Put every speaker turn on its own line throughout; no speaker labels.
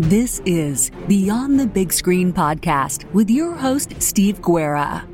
This is Beyond the Big Screen podcast with your host, Steve Guerra.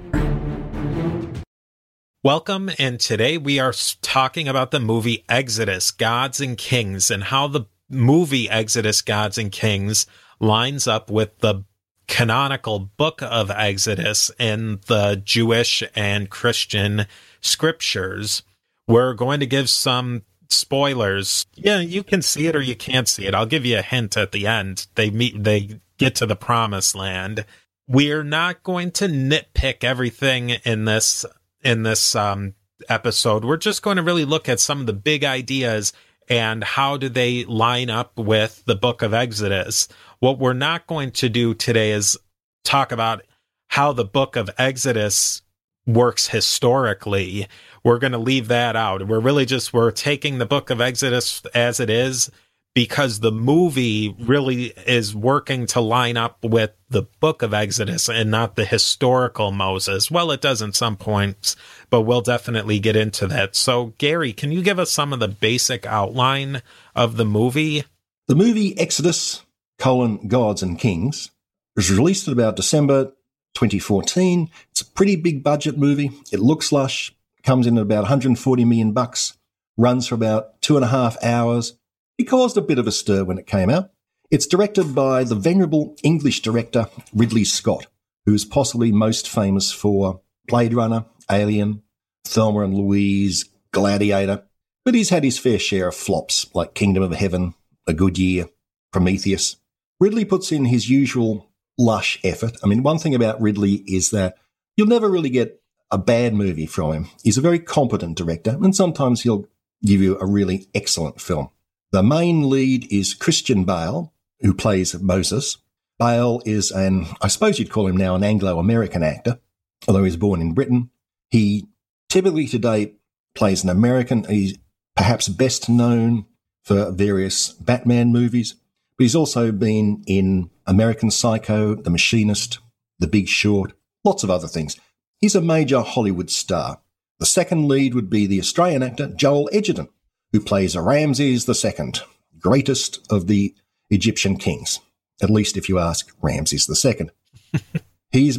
Welcome, and today we are talking about the movie Exodus Gods and Kings and how the movie Exodus Gods and Kings lines up with the canonical book of Exodus in the Jewish and Christian scriptures. We're going to give some spoilers. Yeah, you can see it or you can't see it. I'll give you a hint at the end. They meet, they get to the promised land. We're not going to nitpick everything in this in this um, episode. We're just going to really look at some of the big ideas and how do they line up with the book of Exodus. What we're not going to do today is talk about how the book of Exodus works historically. We're going to leave that out. We're really just we're taking the book of Exodus as it is because the movie really is working to line up with the book of Exodus and not the historical Moses. Well, it does in some points, but we'll definitely get into that. So, Gary, can you give us some of the basic outline of the movie?
The movie Exodus, colon, Gods and Kings, was released in about December 2014. It's a pretty big budget movie. It looks lush, comes in at about 140 million bucks, runs for about two and a half hours it caused a bit of a stir when it came out. It's directed by the venerable English director Ridley Scott, who is possibly most famous for Blade Runner, Alien, Thelma and Louise, Gladiator, but he's had his fair share of flops like Kingdom of Heaven, A Good Year, Prometheus. Ridley puts in his usual lush effort. I mean, one thing about Ridley is that you'll never really get a bad movie from him. He's a very competent director, and sometimes he'll give you a really excellent film. The main lead is Christian Bale, who plays Moses. Bale is an, I suppose you'd call him now an Anglo American actor, although he was born in Britain. He typically today plays an American. He's perhaps best known for various Batman movies, but he's also been in American Psycho, The Machinist, The Big Short, lots of other things. He's a major Hollywood star. The second lead would be the Australian actor Joel Edgerton, who plays Ramses II, greatest of the Egyptian kings. At least if you ask Ramses II. he's,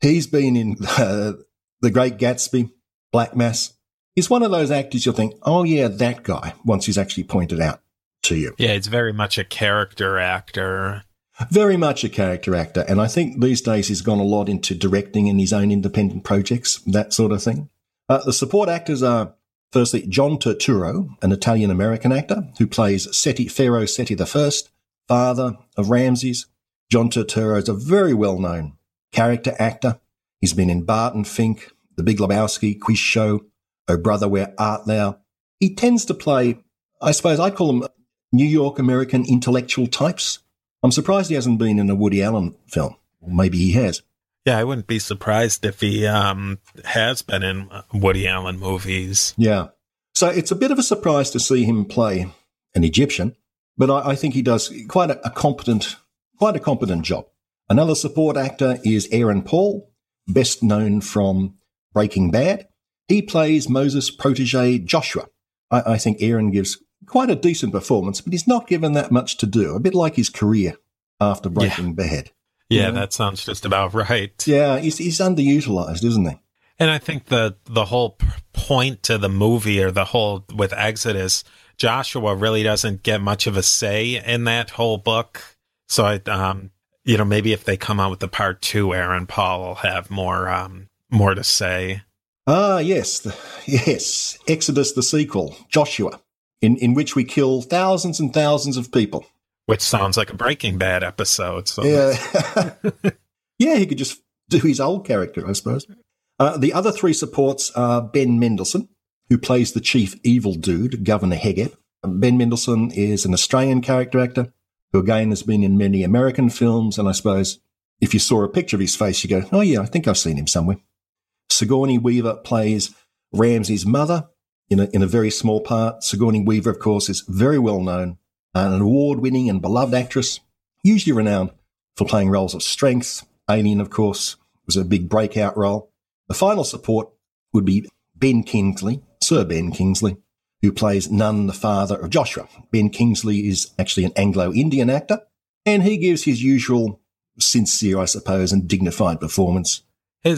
he's been in uh, The Great Gatsby, Black Mass. He's one of those actors you'll think, oh yeah, that guy, once he's actually pointed out to you.
Yeah, it's very much a character actor.
Very much a character actor. And I think these days he's gone a lot into directing in his own independent projects, that sort of thing. Uh, the support actors are Firstly, John Turturro, an Italian American actor who plays Seti, Pharaoh Seti I, father of Ramses. John Turturro is a very well known character actor. He's been in Barton Fink, The Big Lebowski, Quiz Show, Oh Brother, Where Art Thou? He tends to play, I suppose I'd call them New York American intellectual types. I'm surprised he hasn't been in a Woody Allen film. Maybe he has.
Yeah, I wouldn't be surprised if he um, has been in Woody Allen movies.
Yeah. So it's a bit of a surprise to see him play an Egyptian, but I, I think he does quite a, a, competent, quite a competent job. Another support actor is Aaron Paul, best known from Breaking Bad. He plays Moses' protege Joshua. I, I think Aaron gives quite a decent performance, but he's not given that much to do, a bit like his career after Breaking yeah. Bad.
Yeah, that sounds just about right.
Yeah, he's, he's underutilized, isn't he?
And I think the the whole point to the movie or the whole with Exodus, Joshua really doesn't get much of a say in that whole book. So I, um, you know, maybe if they come out with the part two, Aaron Paul will have more, um, more to say.
Ah, yes, the, yes. Exodus, the sequel, Joshua, in, in which we kill thousands and thousands of people.
Which sounds like a Breaking Bad episode. So
Yeah. yeah, he could just do his old character, I suppose. Uh, the other three supports are Ben Mendelsohn, who plays the chief evil dude, Governor Hegep. Ben Mendelsohn is an Australian character actor who again has been in many American films. And I suppose if you saw a picture of his face, you go, oh yeah, I think I've seen him somewhere. Sigourney Weaver plays Ramsey's mother in a, in a very small part. Sigourney Weaver, of course, is very well known, an award winning and beloved actress, usually renowned for playing roles of strength. Alien, of course, was a big breakout role. The final support would be Ben Kingsley, Sir Ben Kingsley, who plays Nun, the father of Joshua. Ben Kingsley is actually an Anglo-Indian actor, and he gives his usual sincere, I suppose, and dignified performance.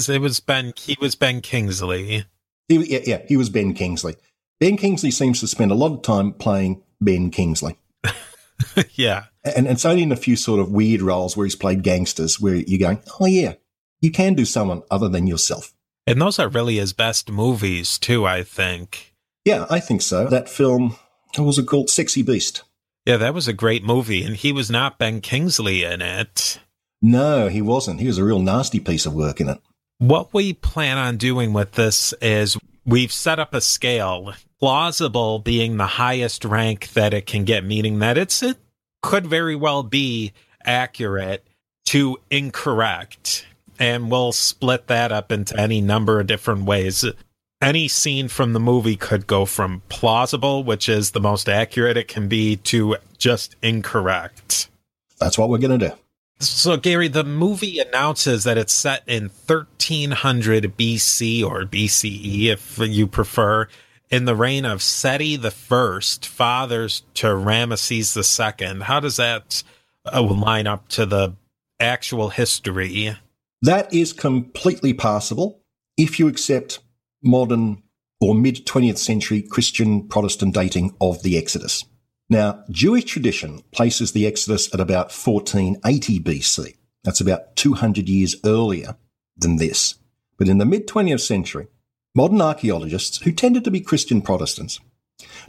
it was Ben. He was Ben Kingsley.
He, yeah, yeah, he was Ben Kingsley. Ben Kingsley seems to spend a lot of time playing Ben Kingsley.
yeah,
And it's only in a few sort of weird roles where he's played gangsters where you're going, oh, yeah, you can do someone other than yourself.
and those are really his best movies too. I think.
Yeah, I think so. That film, what was it called? Sexy Beast.
Yeah, that was a great movie, and he was not Ben Kingsley in it.
No, he wasn't. He was a real nasty piece of work in it.
What we plan on doing with this is we've set up a scale, plausible being the highest rank that it can get, meaning that it's it could very well be accurate to incorrect. And we'll split that up into any number of different ways. Any scene from the movie could go from plausible, which is the most accurate it can be, to just incorrect.
That's what we're going to do.
So, Gary, the movie announces that it's set in 1300 BC or BCE, if you prefer, in the reign of Seti the First, fathers to Ramesses II. How does that uh, line up to the actual history?
That is completely passable if you accept modern or mid 20th century Christian Protestant dating of the Exodus. Now, Jewish tradition places the Exodus at about 1480 BC. That's about 200 years earlier than this. But in the mid 20th century, modern archaeologists, who tended to be Christian Protestants,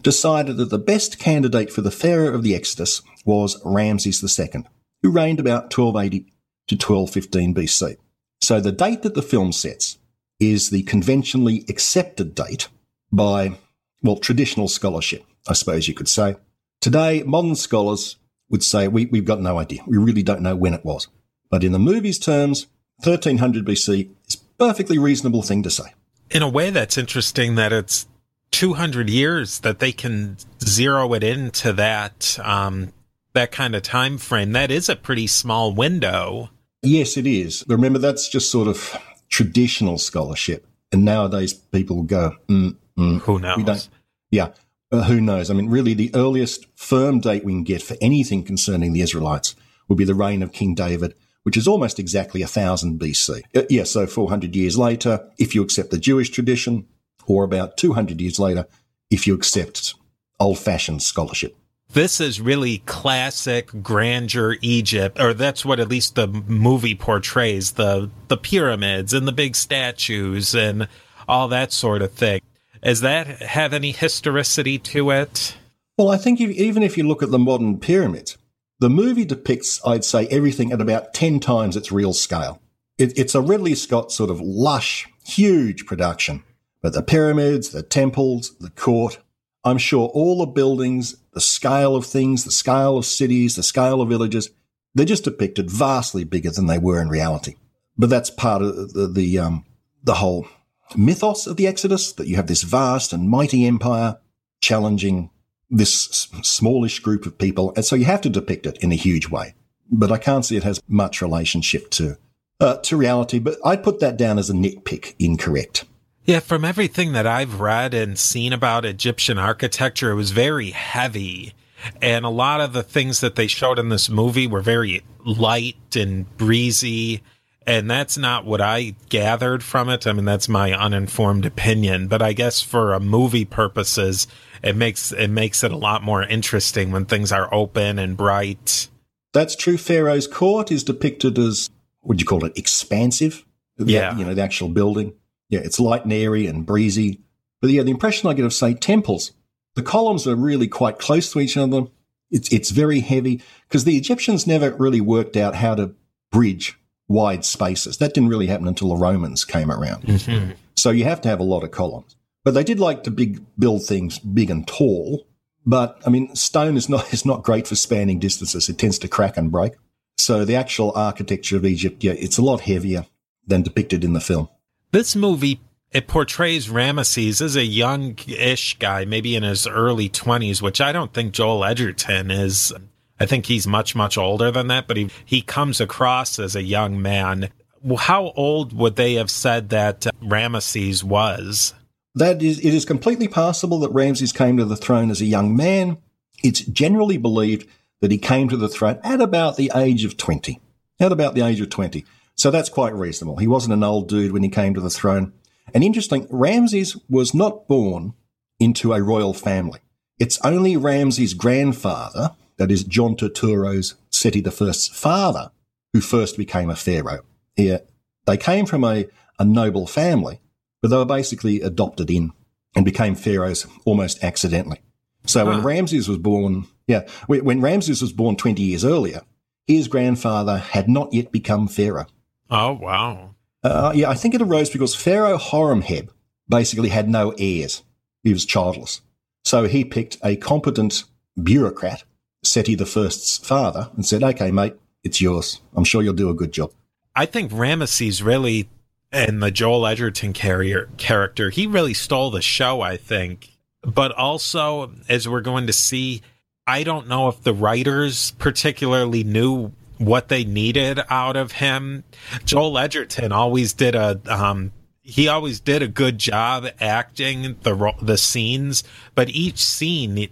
decided that the best candidate for the Pharaoh of the Exodus was Ramses II, who reigned about 1280 to 1215 BC. So the date that the film sets is the conventionally accepted date by, well, traditional scholarship, I suppose you could say. Today, modern scholars would say we, we've got no idea. We really don't know when it was. But in the movie's terms, 1300 BC is a perfectly reasonable thing to say.
In a way, that's interesting that it's 200 years that they can zero it into that um, that kind of time frame. That is a pretty small window.
Yes, it is. Remember, that's just sort of traditional scholarship. And nowadays people go, mm, mm,
Who knows?
we don't, yeah, uh, who knows? I mean, really, the earliest firm date we can get for anything concerning the Israelites would be the reign of King David, which is almost exactly 1000 BC. Uh, yeah, so 400 years later, if you accept the Jewish tradition, or about 200 years later, if you accept old fashioned scholarship.
this is really classic grandeur Egypt, or that's what at least the movie portrays the the pyramids and the big statues and all that sort of thing. Does that have any historicity to it?
Well, I think if, even if you look at the modern pyramids, the movie depicts, I'd say, everything at about 10 times its real scale. It, it's a Ridley Scott sort of lush, huge production. But the pyramids, the temples, the court, I'm sure all the buildings, the scale of things, the scale of cities, the scale of villages, they're just depicted vastly bigger than they were in reality. But that's part of the, the, um, the whole mythos of the Exodus, that you have this vast and mighty empire challenging this smallish group of people. And so you have to depict it in a huge way. But I can't see it has much relationship to, uh, to reality. But I put that down as a nitpick incorrect.
Yeah, from everything that I've read and seen about Egyptian architecture, it was very heavy. And a lot of the things that they showed in this movie were very light and breezy. And that's not what I gathered from it. I mean, that's my uninformed opinion, but I guess for a movie purposes, it makes it makes it a lot more interesting when things are open and bright.
That's true. Pharaoh's court is depicted as would you call it expansive?
Yeah,
you know the actual building. Yeah, it's light and airy and breezy. But yeah, the impression I get of say temples, the columns are really quite close to each other. It's it's very heavy because the Egyptians never really worked out how to bridge wide spaces. That didn't really happen until the Romans came around. Mm-hmm. So you have to have a lot of columns. But they did like to big, build things big and tall. But I mean, stone is not is not great for spanning distances. It tends to crack and break. So the actual architecture of Egypt, yeah, it's a lot heavier than depicted in the film.
This movie it portrays Ramesses as a young-ish guy, maybe in his early twenties, which I don't think Joel Edgerton is. I think he's much, much older than that, but he, he comes across as a young man. How old would they have said that uh, Ramesses was?
That is, it is completely possible that Ramses came to the throne as a young man. It's generally believed that he came to the throne at about the age of 20. At about the age of 20. So that's quite reasonable. He wasn't an old dude when he came to the throne. And interesting, Ramses was not born into a royal family. It's only Ramses' grandfather, that is John Turturro's Seti I's father, who first became a pharaoh. Yeah, they came from a, a noble family, but they were basically adopted in and became pharaohs almost accidentally. So huh. when Ramses was born, yeah, when Ramses was born 20 years earlier, his grandfather had not yet become pharaoh.
Oh, wow.
Uh, yeah, I think it arose because Pharaoh Horemheb basically had no heirs. He was childless. So he picked a competent bureaucrat Seti the First's father and said, "Okay, mate, it's yours. I'm sure you'll do a good job."
I think Ramesses really, and the Joel Edgerton carrier character, he really stole the show. I think, but also as we're going to see, I don't know if the writers particularly knew what they needed out of him. Joel Edgerton always did a um, he always did a good job acting the the scenes, but each scene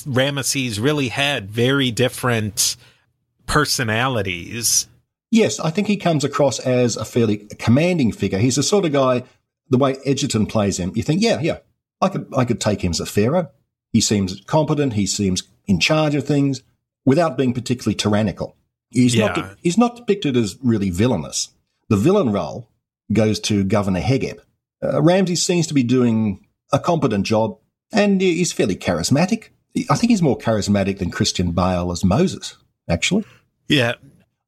Ramesses really had very different personalities.
Yes, I think he comes across as a fairly commanding figure. He's the sort of guy, the way Edgerton plays him, you think, yeah, yeah, I could, I could take him as a pharaoh. He seems competent. He seems in charge of things without being particularly tyrannical. He's yeah. not, he's not depicted as really villainous. The villain role goes to Governor Hegep. Uh, Ramsey seems to be doing a competent job and he's fairly charismatic. I think he's more charismatic than Christian Bale as Moses, actually.
Yeah.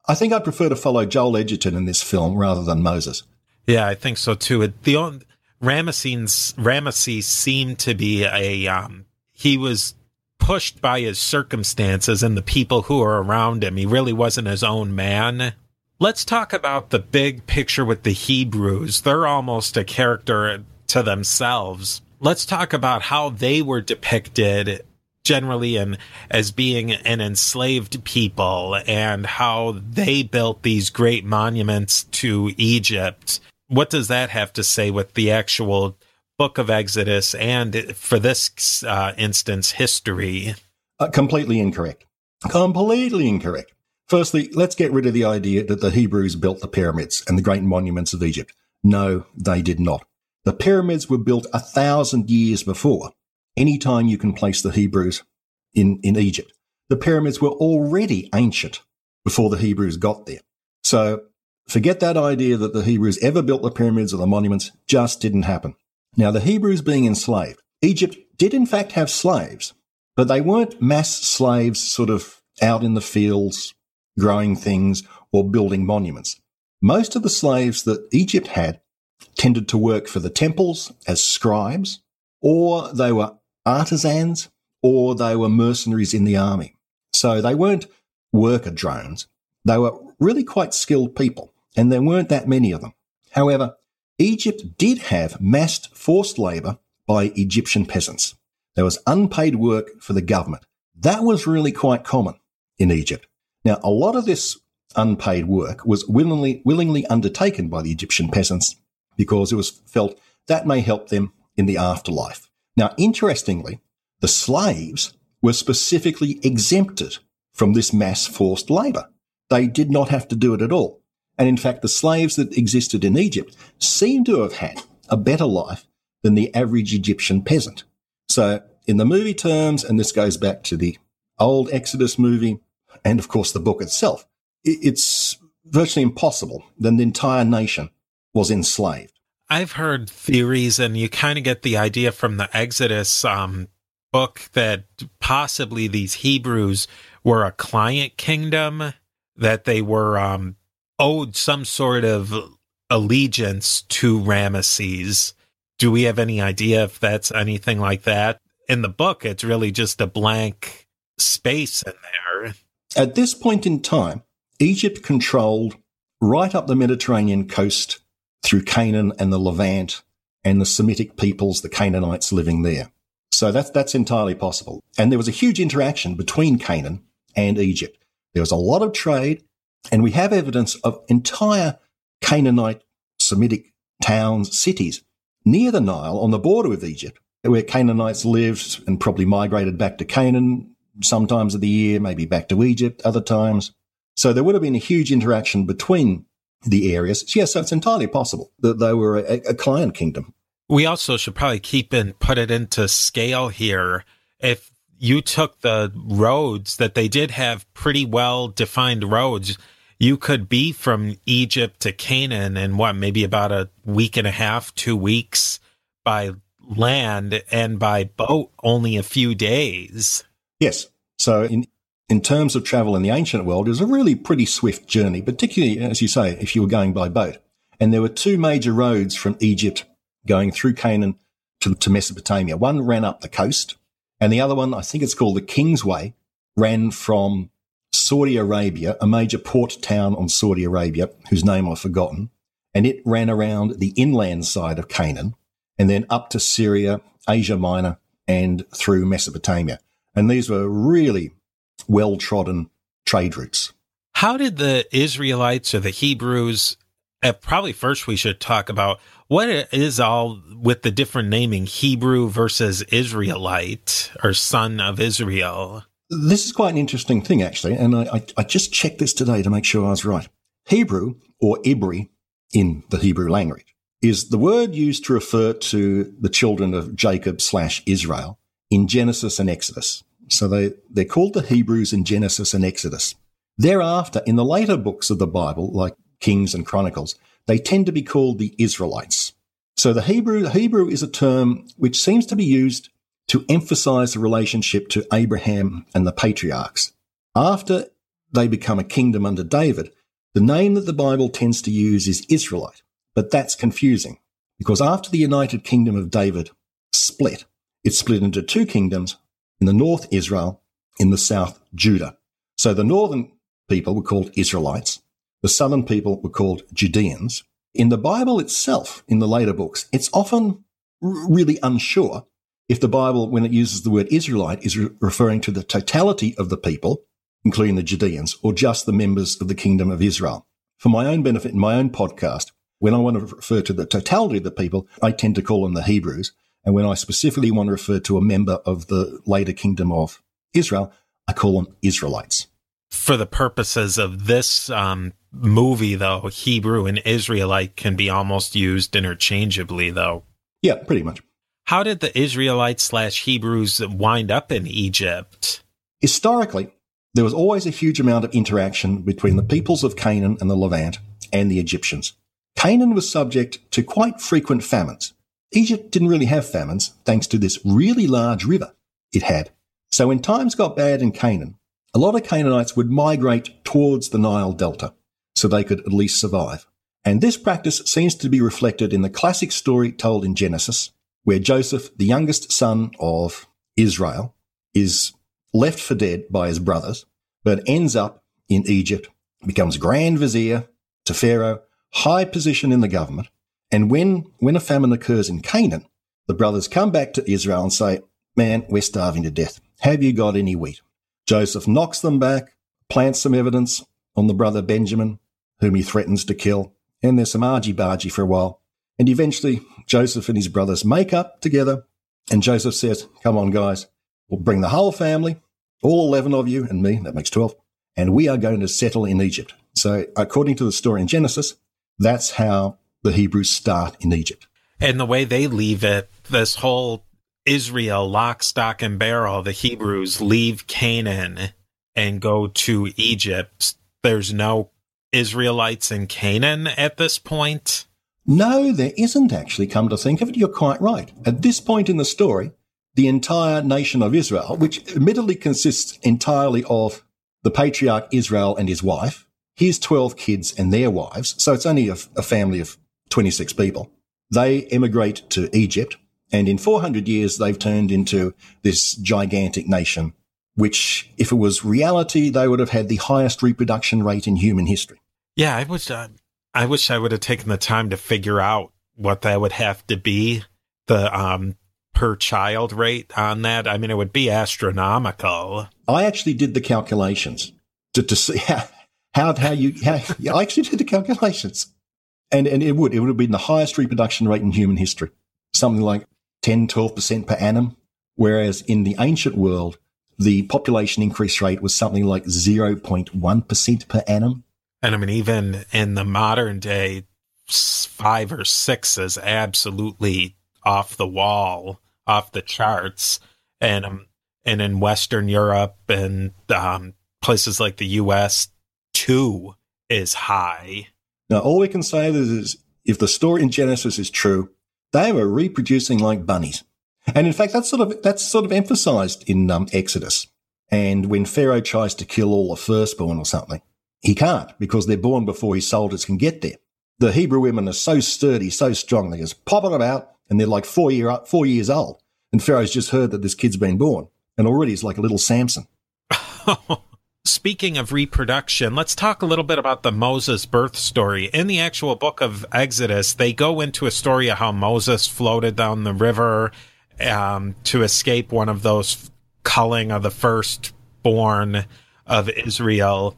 I think I'd prefer to follow Joel Edgerton in this film rather than Moses.
Yeah, I think so too. The on, Ramesses Ramesses seemed to be a um, he was pushed by his circumstances and the people who are around him. He really wasn't his own man. Let's talk about the big picture with the Hebrews. They're almost a character to themselves. Let's talk about how they were depicted generally and as being an enslaved people and how they built these great monuments to Egypt. What does that have to say with the actual book of Exodus and for this uh, instance, history?
Uh, completely incorrect. Completely incorrect. Firstly, let's get rid of the idea that the Hebrews built the pyramids and the great monuments of Egypt. No, they did not. The pyramids were built a thousand years before anytime you can place the Hebrews in, in Egypt. The pyramids were already ancient before the Hebrews got there. So forget that idea that the Hebrews ever built the pyramids or the monuments, just didn't happen. Now, the Hebrews being enslaved, Egypt did in fact have slaves, but they weren't mass slaves sort of out in the fields growing things or building monuments. Most of the slaves that Egypt had tended to work for the temples as scribes, or they were artisans or they were mercenaries in the army. So they weren't worker drones. They were really quite skilled people, and there weren't that many of them. However, Egypt did have massed forced labor by Egyptian peasants. There was unpaid work for the government. That was really quite common in Egypt. Now, a lot of this unpaid work was willingly, willingly undertaken by the Egyptian peasants because it was felt that may help them in the afterlife. Now, interestingly, the slaves were specifically exempted from this mass forced labor. They did not have to do it at all. And in fact, the slaves that existed in Egypt seem to have had a better life than the average Egyptian peasant. So in the movie terms, and this goes back to the old Exodus movie and of course the book itself, it's virtually impossible that the entire nation was enslaved.
I've heard theories, and you kind of get the idea from the Exodus um, book that possibly these Hebrews were a client kingdom, that they were um, owed some sort of allegiance to Ramesses. Do we have any idea if that's anything like that? In the book, it's really just a blank space in there.
At this point in time, Egypt controlled right up the Mediterranean coast through Canaan and the Levant and the Semitic peoples, the Canaanites living there. So that's, that's entirely possible. And there was a huge interaction between Canaan and Egypt. There was a lot of trade, and we have evidence of entire Canaanite Semitic towns, cities near the Nile on the border with Egypt, where Canaanites lived and probably migrated back to Canaan sometimes of the year, maybe back to Egypt other times. So there would have been a huge interaction between the areas. Yes, so it's entirely possible that they were a, a client kingdom.
We also should probably keep and put it into scale here. If you took the roads that they did have pretty well defined roads, you could be from Egypt to Canaan in what, maybe about a week and a half, two weeks by land and by boat only a few days.
Yes. So in in terms of travel in the ancient world, it was a really pretty swift journey, particularly, as you say, if you were going by boat. And there were two major roads from Egypt going through Canaan to, to Mesopotamia. One ran up the coast, and the other one, I think it's called the Kingsway, ran from Saudi Arabia, a major port town on Saudi Arabia, whose name I've forgotten, and it ran around the inland side of Canaan and then up to Syria, Asia Minor, and through Mesopotamia. And these were really well trodden trade routes.
How did the Israelites or the Hebrews? Uh, probably first we should talk about what is all with the different naming Hebrew versus Israelite or son of Israel.
This is quite an interesting thing, actually, and I, I, I just checked this today to make sure I was right. Hebrew or Ibri in the Hebrew language is the word used to refer to the children of Jacob slash Israel in Genesis and Exodus. So they, they're called the Hebrews in Genesis and Exodus. Thereafter, in the later books of the Bible, like Kings and Chronicles, they tend to be called the Israelites. So the Hebrew, Hebrew is a term which seems to be used to emphasize the relationship to Abraham and the patriarchs. After they become a kingdom under David, the name that the Bible tends to use is Israelite. But that's confusing because after the United Kingdom of David split, it split into two kingdoms, in the north Israel, in the south Judah. So the northern people were called Israelites. The southern people were called Judeans. In the Bible itself, in the later books, it's often really unsure if the Bible, when it uses the word Israelite, is re- referring to the totality of the people, including the Judeans, or just the members of the kingdom of Israel. For my own benefit, in my own podcast, when I want to refer to the totality of the people, I tend to call them the Hebrews. And when I specifically want to refer to a member of the later kingdom of Israel, I call them Israelites.
For the purposes of this um, movie, though, Hebrew and Israelite can be almost used interchangeably, though.
Yeah, pretty much.
How did the Israelites slash Hebrews wind up in Egypt?
Historically, there was always a huge amount of interaction between the peoples of Canaan and the Levant and the Egyptians. Canaan was subject to quite frequent famines, Egypt didn't really have famines thanks to this really large river it had. So when times got bad in Canaan, a lot of Canaanites would migrate towards the Nile Delta so they could at least survive. And this practice seems to be reflected in the classic story told in Genesis, where Joseph, the youngest son of Israel, is left for dead by his brothers, but ends up in Egypt, becomes grand vizier to Pharaoh, high position in the government, and when, when a famine occurs in Canaan, the brothers come back to Israel and say, Man, we're starving to death. Have you got any wheat? Joseph knocks them back, plants some evidence on the brother Benjamin, whom he threatens to kill, and there's some argy bargy for a while. And eventually, Joseph and his brothers make up together, and Joseph says, Come on, guys, we'll bring the whole family, all 11 of you and me, that makes 12, and we are going to settle in Egypt. So, according to the story in Genesis, that's how the Hebrews start in Egypt.
And the way they leave it, this whole Israel lock, stock, and barrel, the Hebrews leave Canaan and go to Egypt. There's no Israelites in Canaan at this point.
No, there isn't actually, come to think of it. You're quite right. At this point in the story, the entire nation of Israel, which admittedly consists entirely of the patriarch Israel and his wife, his 12 kids and their wives, so it's only a, a family of 26 people, they emigrate to Egypt. And in 400 years, they've turned into this gigantic nation, which, if it was reality, they would have had the highest reproduction rate in human history.
Yeah, I wish uh, I wish I would have taken the time to figure out what that would have to be the um per child rate on that. I mean, it would be astronomical.
I actually did the calculations to, to see how, how, how you, how, I actually did the calculations and, and it would, it would have been the highest reproduction rate in human history, something like 10, 12% per annum. Whereas in the ancient world, the population increase rate was something like 0.1% per annum.
And I mean, even in the modern day, five or six is absolutely off the wall, off the charts. And, um, and in Western Europe and um, places like the US, two is high.
Now, all we can say is if the story in Genesis is true, they were reproducing like bunnies. And in fact, that's sort of, that's sort of emphasized in um, Exodus. And when Pharaoh tries to kill all the firstborn or something, he can't because they're born before his soldiers can get there. The Hebrew women are so sturdy, so strong, they just pop them out and they're like four, year, four years old. And Pharaoh's just heard that this kid's been born and already he's like a little Samson.
Speaking of reproduction, let's talk a little bit about the Moses birth story. In the actual book of Exodus, they go into a story of how Moses floated down the river um, to escape one of those culling of the firstborn of Israel.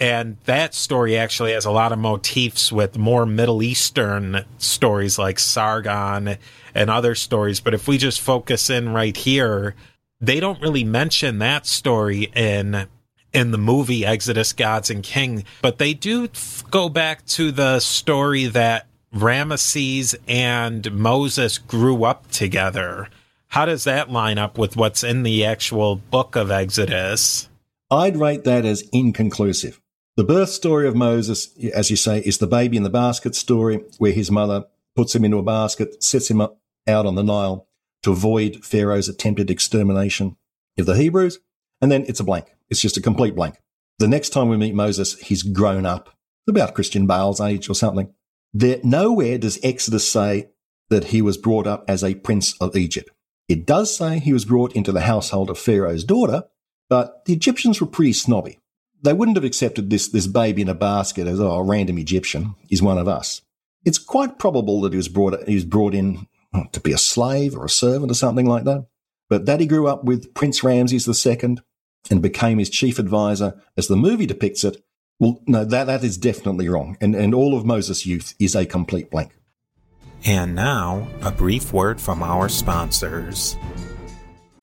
And that story actually has a lot of motifs with more Middle Eastern stories like Sargon and other stories. But if we just focus in right here, they don't really mention that story in in the movie Exodus Gods and King, but they do f- go back to the story that Ramesses and Moses grew up together. How does that line up with what's in the actual book of Exodus?
I'd rate that as inconclusive. The birth story of Moses, as you say, is the baby in the basket story where his mother puts him into a basket, sets him up out on the Nile to avoid Pharaoh's attempted extermination of the Hebrews. And then it's a blank. It's just a complete blank. The next time we meet Moses, he's grown up, about Christian Bale's age or something. There, nowhere does Exodus say that he was brought up as a prince of Egypt. It does say he was brought into the household of Pharaoh's daughter, but the Egyptians were pretty snobby they wouldn't have accepted this, this baby in a basket as, oh, a random Egyptian is one of us. It's quite probable that he was brought, he was brought in oh, to be a slave or a servant or something like that. But that he grew up with Prince Ramses II and became his chief advisor as the movie depicts it. Well, no, that, that is definitely wrong. And, and all of Moses' youth is a complete blank.
And now, a brief word from our sponsors.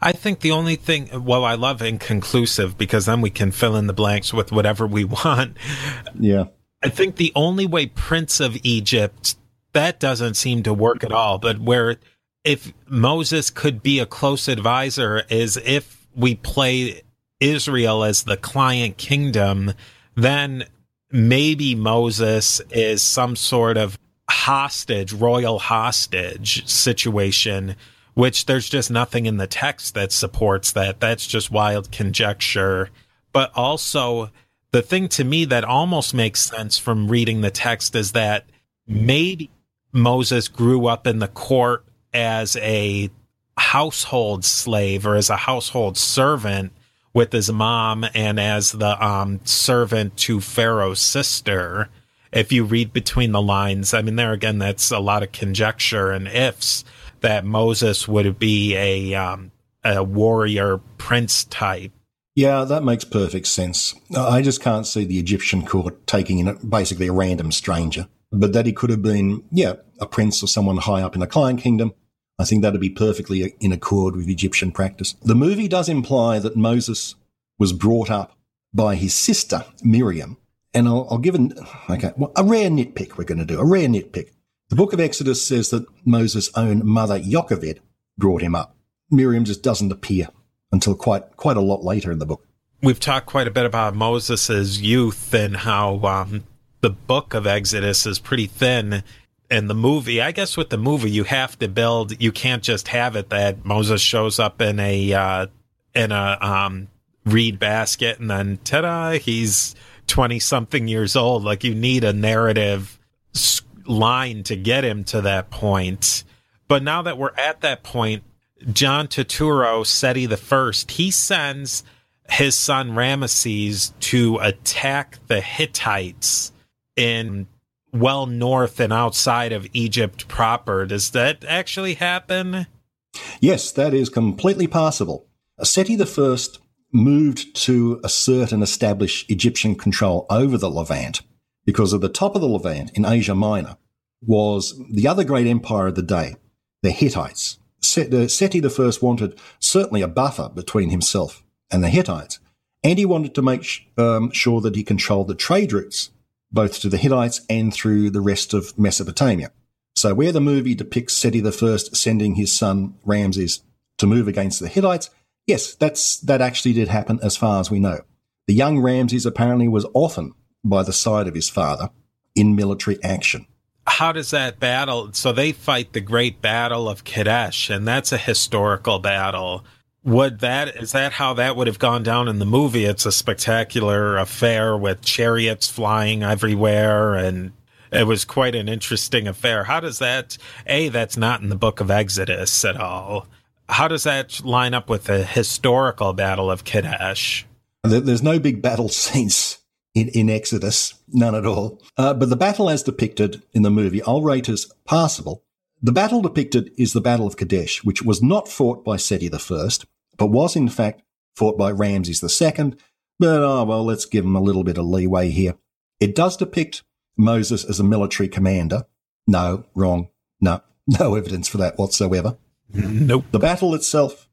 I think the only thing, well, I love inconclusive because then we can fill in the blanks with whatever we want.
Yeah.
I think the only way Prince of Egypt, that doesn't seem to work at all, but where if Moses could be a close advisor is if we play Israel as the client kingdom, then maybe Moses is some sort of hostage, royal hostage situation, which there's just nothing in the text that supports that. That's just wild conjecture. But also, the thing to me that almost makes sense from reading the text is that maybe Moses grew up in the court as a household slave or as a household servant with his mom and as the um, servant to Pharaoh's sister. If you read between the lines, I mean, there again, that's a lot of conjecture and ifs that Moses would be a um, a warrior prince type.
Yeah, that makes perfect sense. I just can't see the Egyptian court taking in basically a random stranger. But that he could have been, yeah, a prince or someone high up in the client kingdom, I think that'd be perfectly in accord with Egyptian practice. The movie does imply that Moses was brought up by his sister, Miriam. And I'll, I'll give an, okay, well, a rare nitpick we're going to do, a rare nitpick. The book of Exodus says that Moses' own mother, Yocheved, brought him up. Miriam just doesn't appear until quite, quite a lot later in the book.
We've talked quite a bit about Moses' youth and how um, the book of Exodus is pretty thin and the movie, I guess with the movie, you have to build. You can't just have it that Moses shows up in a uh, in a um, reed basket and then ta-da, he's twenty something years old. Like you need a narrative line to get him to that point. But now that we're at that point, John Turturro, Seti the First, he sends his son Ramesses to attack the Hittites in well north and outside of Egypt proper. Does that actually happen?
Yes, that is completely possible. Seti I moved to assert and establish Egyptian control over the Levant because at the top of the Levant in Asia Minor was the other great empire of the day, the Hittites. Uh, Seti I wanted certainly a buffer between himself and the Hittites, and he wanted to make um, sure that he controlled the trade routes both to the Hittites and through the rest of Mesopotamia. So where the movie depicts Seti I sending his son Ramses to move against the Hittites, yes, that's, that actually did happen as far as we know. The young Ramses apparently was often by the side of his father in military action.
How does that battle? So they fight the great battle of Kadesh, and that's a historical battle would that is that how that would have gone down in the movie it's a spectacular affair with chariots flying everywhere and it was quite an interesting affair how does that a that's not in the book of exodus at all how does that line up with the historical battle of kadesh
there's no big battle scenes in, in exodus none at all uh, but the battle as depicted in the movie i'll rate as passable the battle depicted is the Battle of Kadesh, which was not fought by Seti I, but was in fact fought by Ramses II. But oh well, let's give him a little bit of leeway here. It does depict Moses as a military commander. No, wrong. No, no evidence for that whatsoever.
Nope.
The battle itself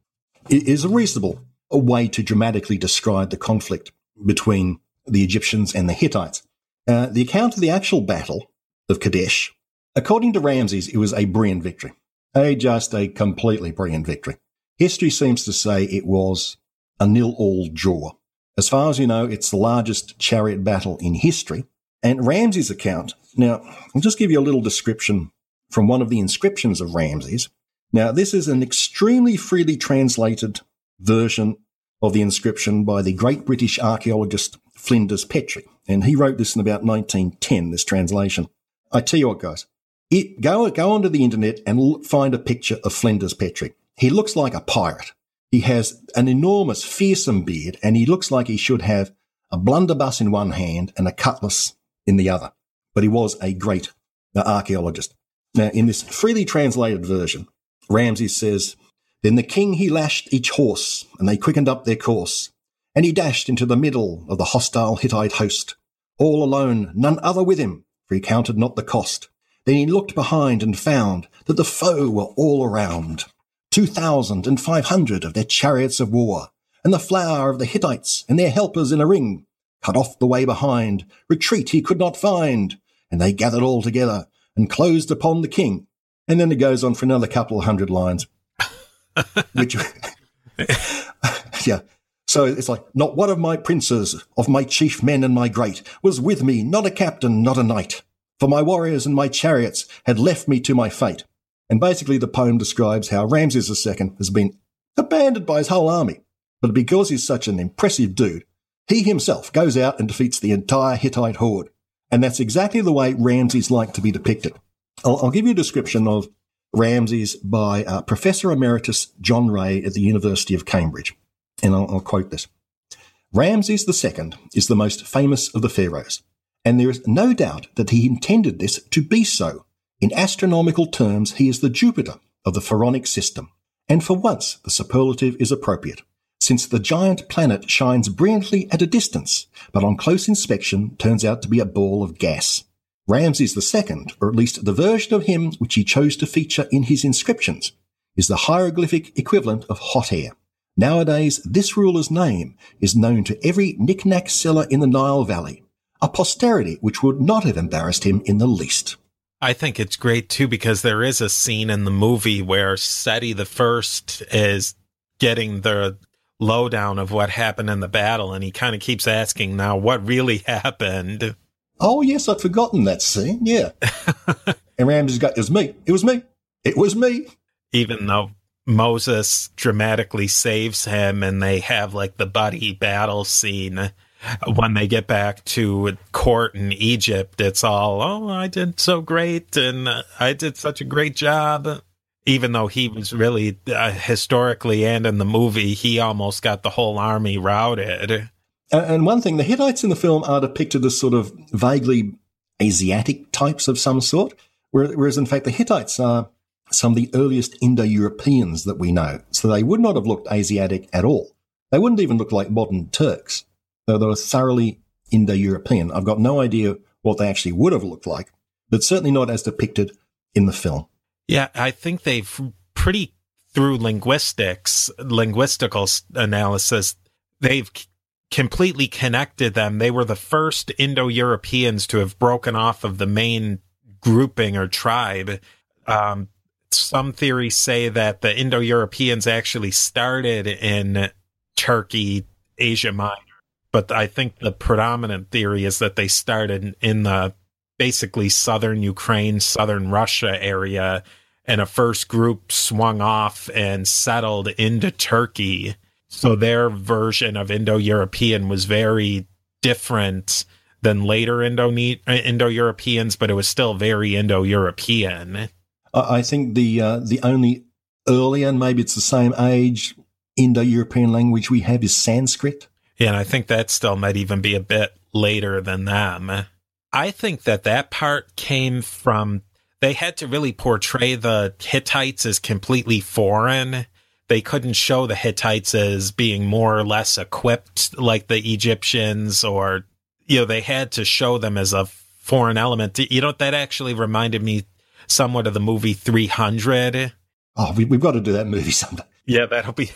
is a reasonable way to dramatically describe the conflict between the Egyptians and the Hittites. Uh, the account of the actual battle of Kadesh, according to Ramses, it was a brilliant victory. A just a completely brilliant victory. History seems to say it was a nil-all draw. As far as you know, it's the largest chariot battle in history. And Ramses' account, now, I'll just give you a little description from one of the inscriptions of Ramses. Now, this is an extremely freely translated version of the inscription by the great British archaeologist Flinders Petrie. And he wrote this in about 1910, this translation. I tell you what, guys, it, go, go onto the internet and find a picture of Flinders Petrie. He looks like a pirate. He has an enormous, fearsome beard, and he looks like he should have a blunderbuss in one hand and a cutlass in the other. But he was a great uh, archaeologist. Now, in this freely translated version, Ramses says, Then the king he lashed each horse, and they quickened up their course, and he dashed into the middle of the hostile Hittite host, all alone, none other with him, for he counted not the cost. Then he looked behind and found that the foe were all around, two thousand and five hundred of their chariots of war, and the flower of the Hittites and their helpers in a ring, cut off the way behind, retreat he could not find, and they gathered all together and closed upon the king. And then it goes on for another couple of hundred lines, which, yeah. So it's like, not one of my princes, of my chief men and my great, was with me, not a captain, not a knight. For my warriors and my chariots had left me to my fate. And basically the poem describes how Ramses II has been abandoned by his whole army. But because he's such an impressive dude, he himself goes out and defeats the entire Hittite horde. And that's exactly the way Ramses like to be depicted. I'll, I'll give you a description of Ramses by uh, Professor Emeritus John Ray at the University of Cambridge. And I'll, I'll quote this. Ramses II is the most famous of the pharaohs, and there is no doubt that he intended this to be so. In astronomical terms, he is the Jupiter of the pharaonic system, and for once the superlative is appropriate since the giant planet shines brilliantly at a distance, but on close inspection turns out to be a ball of gas. Ramses II, or at least the version of him which he chose to feature in his inscriptions, is the hieroglyphic equivalent of hot air. Nowadays, this ruler's name is known to every knick-knack seller in the Nile Valley, a posterity which would not have embarrassed him in the least.
I think it's great too because there is a scene in the movie where Seti the First is getting the lowdown of what happened in the battle, and he kind of keeps asking now what really happened.
Oh yes, I'd forgotten that scene. Yeah, and Ramses got it was me. It was me. It was me.
Even though Moses dramatically saves him, and they have like the buddy battle scene. When they get back to court in Egypt, it's all, oh, I did so great and I did such a great job even though he was really uh, historically and in the movie, he almost got the whole army routed.
And one thing, the Hittites in the film are depicted as sort of vaguely Asiatic types of some sort, whereas in fact the Hittites are some of the earliest Indo-Europeans that we know. So they would not have looked Asiatic at all. They wouldn't even look like modern Turks. Though they were thoroughly Indo-European. I've got no idea what they actually would have looked like, but certainly not as depicted in the film.
Yeah, I think they've pretty through linguistics, linguistical analysis, they've completely connected them. They were the first Indo Europeans to have broken off of the main grouping or tribe. Um, some theories say that the Indo Europeans actually started in Turkey, Asia Minor, but I think the predominant theory is that they started in the basically southern Ukraine, southern Russia area, and a first group swung off and settled into Turkey. So their version of Indo European was very different than later Indo Indo Europeans, but it was still very Indo European.
I think the uh, the only early and maybe it's the same age, Indo European language we have is Sanskrit.
Yeah, and I think that still might even be a bit later than them. I think that that part came from they had to really portray the Hittites as completely foreign. They couldn't show the Hittites as being more or less equipped like the Egyptians or you know they had to show them as a foreign element. You know that actually reminded me somewhat of the movie 300.
Oh, we, have got to do that movie someday.
Yeah, that'll be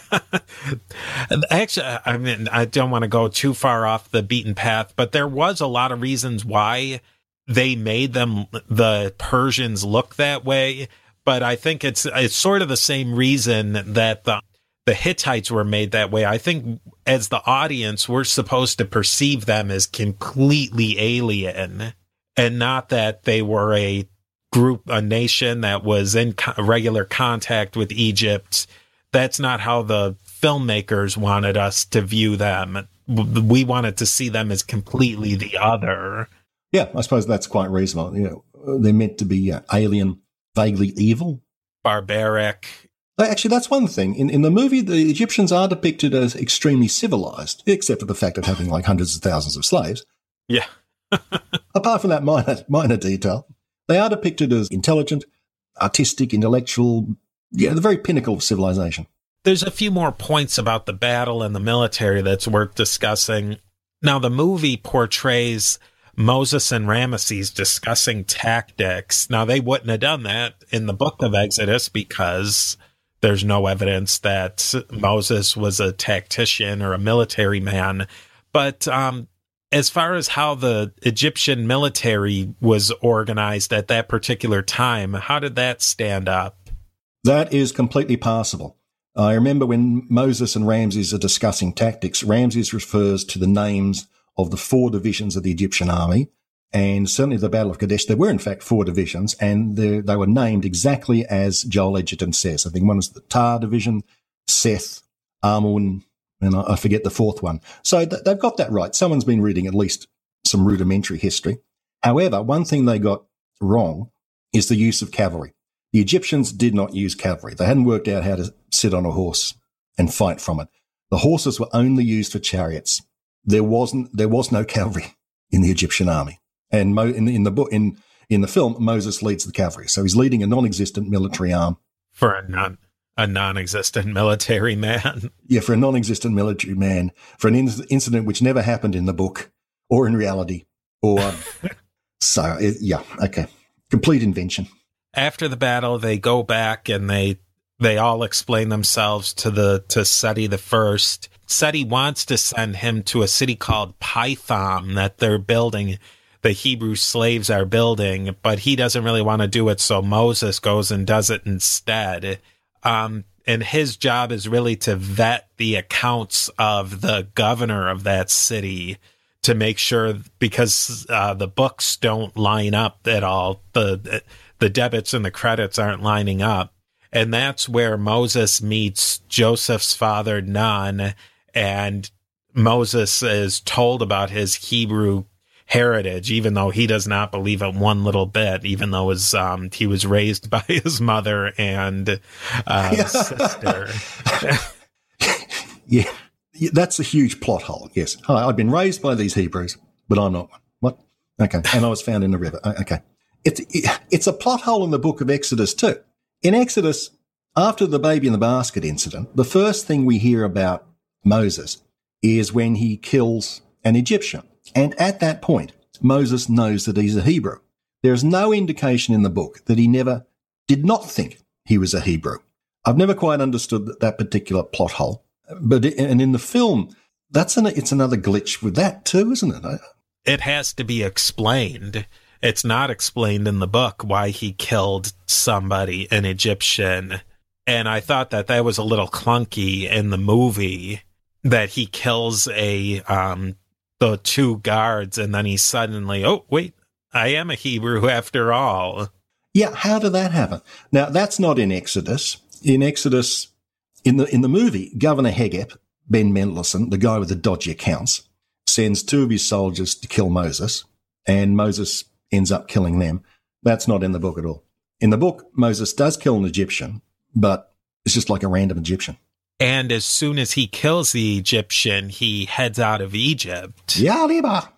Actually, I mean, I don't want to go too far off the beaten path, but there was a lot of reasons why they made them the Persians look that way. But I think it's it's sort of the same reason that the the Hittites were made that way. I think as the audience, we're supposed to perceive them as completely alien, and not that they were a group, a nation that was in co- regular contact with Egypt that's not how the filmmakers wanted us to view them. We wanted to see them as completely the other.
Yeah, I suppose that's quite reasonable. You know, they're meant to be uh, alien, vaguely evil,
barbaric.
Actually, that's one thing. In, in the movie, the Egyptians are depicted as extremely civilized, except for the fact of having like hundreds of thousands of slaves.
Yeah.
Apart from that minor, minor detail, they are depicted as intelligent, artistic, intellectual, yeah, the very pinnacle of civilization.
There's a few more points about the battle and the military that's worth discussing. Now, the movie portrays Moses and Ramesses discussing tactics. Now, they wouldn't have done that in the book of Exodus because there's no evidence that Moses was a tactician or a military man. But um, as far as how the Egyptian military was organized at that particular time, how did that stand up?
That is completely passable. I remember when Moses and Ramses are discussing tactics, Ramses refers to the names of the four divisions of the Egyptian army. And certainly the Battle of Kadesh, there were in fact four divisions and they, they were named exactly as Joel Edgerton says. I think one was the Ptah division, Seth, Amun, and I, forget the fourth one. So th- they've got that right. Someone's been reading at least some rudimentary history. However, one thing they got wrong is the use of cavalry. The Egyptians did not use cavalry. They hadn't worked out how to sit on a horse and fight from it. The horses were only used for chariots. There wasn't, there was no cavalry in the Egyptian army. And Mo, in, in the book, in, in the film, Moses leads the cavalry. So he's leading a non-existent military arm.
For a non a non-existent military man.
Yeah, for a non-existent military man, for an in- incident which never happened in the book or in reality, or um, so. It, yeah, okay, complete invention.
After the battle, they go back and they they all explain themselves to the to Seti the first. Seti wants to send him to a city called Pithom that they're building. The Hebrew slaves are building, but he doesn't really want to do it, so Moses goes and does it instead. Um, and his job is really to vet the accounts of the governor of that city to make sure because uh, the books don't line up at all. The the debits and the credits aren't lining up. And that's where Moses meets Joseph's father, Nun, and Moses is told about his Hebrew heritage, even though he does not believe it one little bit, even though his, um, he was raised by his mother and uh, sister.
Yeah, that's a huge plot hole. Yes, Hi, I've been raised by these Hebrews, but I'm not one. What? Okay, and I was found in the river. Okay, it's it, it's a plot hole in the book of Exodus too. In Exodus, after the baby in the basket incident, the first thing we hear about Moses is when he kills an Egyptian. And at that point, Moses knows that he's a Hebrew. There is no indication in the book that he never did not think he was a Hebrew. I've never quite understood that, that particular plot hole. But, and in the film, that's an, it's another glitch with that too, isn't it?
It has to be explained. It's not explained in the book why he killed somebody, an Egyptian. And I thought that that was a little clunky in the movie that he kills a, um, the two guards and then he suddenly, oh, wait, I am a Hebrew after all.
Yeah, how did that happen? Now that's not in Exodus. In Exodus, in the in the movie, Governor Hegep, Ben Mendelsohn, the guy with the dodgy accounts, sends two of his soldiers to kill Moses, and Moses ends up killing them. That's not in the book at all. In the book, Moses does kill an Egyptian, but it's just like a random Egyptian.
And as soon as he kills the Egyptian, he heads out of Egypt.
Yaliba.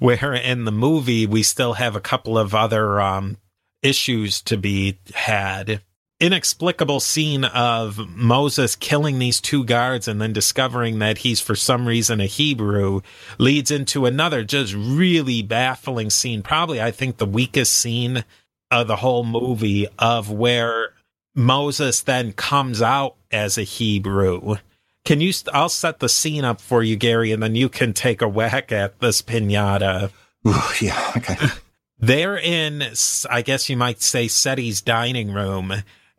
where in the movie we still have a couple of other um, issues to be had. Inexplicable scene of Moses killing these two guards and then discovering that he's for some reason a Hebrew leads into another just really baffling scene. Probably, I think, the weakest scene of the whole movie of where Moses then comes out as a Hebrew. Can you? St- I'll set the scene up for you, Gary, and then you can take a whack at this pinata.
Ooh, yeah, okay.
They're in, I guess you might say, Seti's dining room,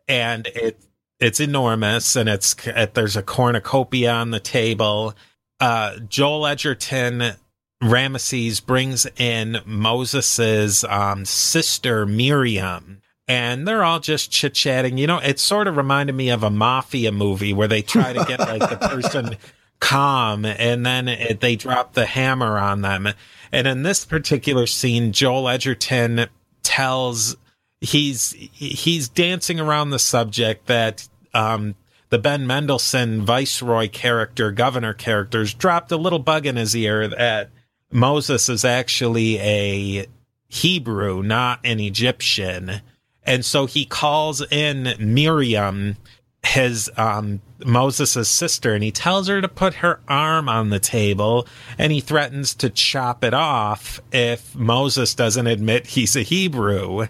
and it it's enormous, and it's there's a cornucopia on the table. Uh, Joel Edgerton Ramesses brings in Moses's um, sister Miriam, and they're all just chit chatting. You know, it sort of reminded me of a mafia movie where they try to get like the person calm and then it, they drop the hammer on them. And in this particular scene, Joel Edgerton tells he's he's dancing around the subject that um, the Ben Mendelsohn viceroy character, governor characters, dropped a little bug in his ear that Moses is actually a Hebrew, not an Egyptian. And so he calls in Miriam, his um, Moses' sister, and he tells her to put her arm on the table and he threatens to chop it off if Moses doesn't admit he's a Hebrew.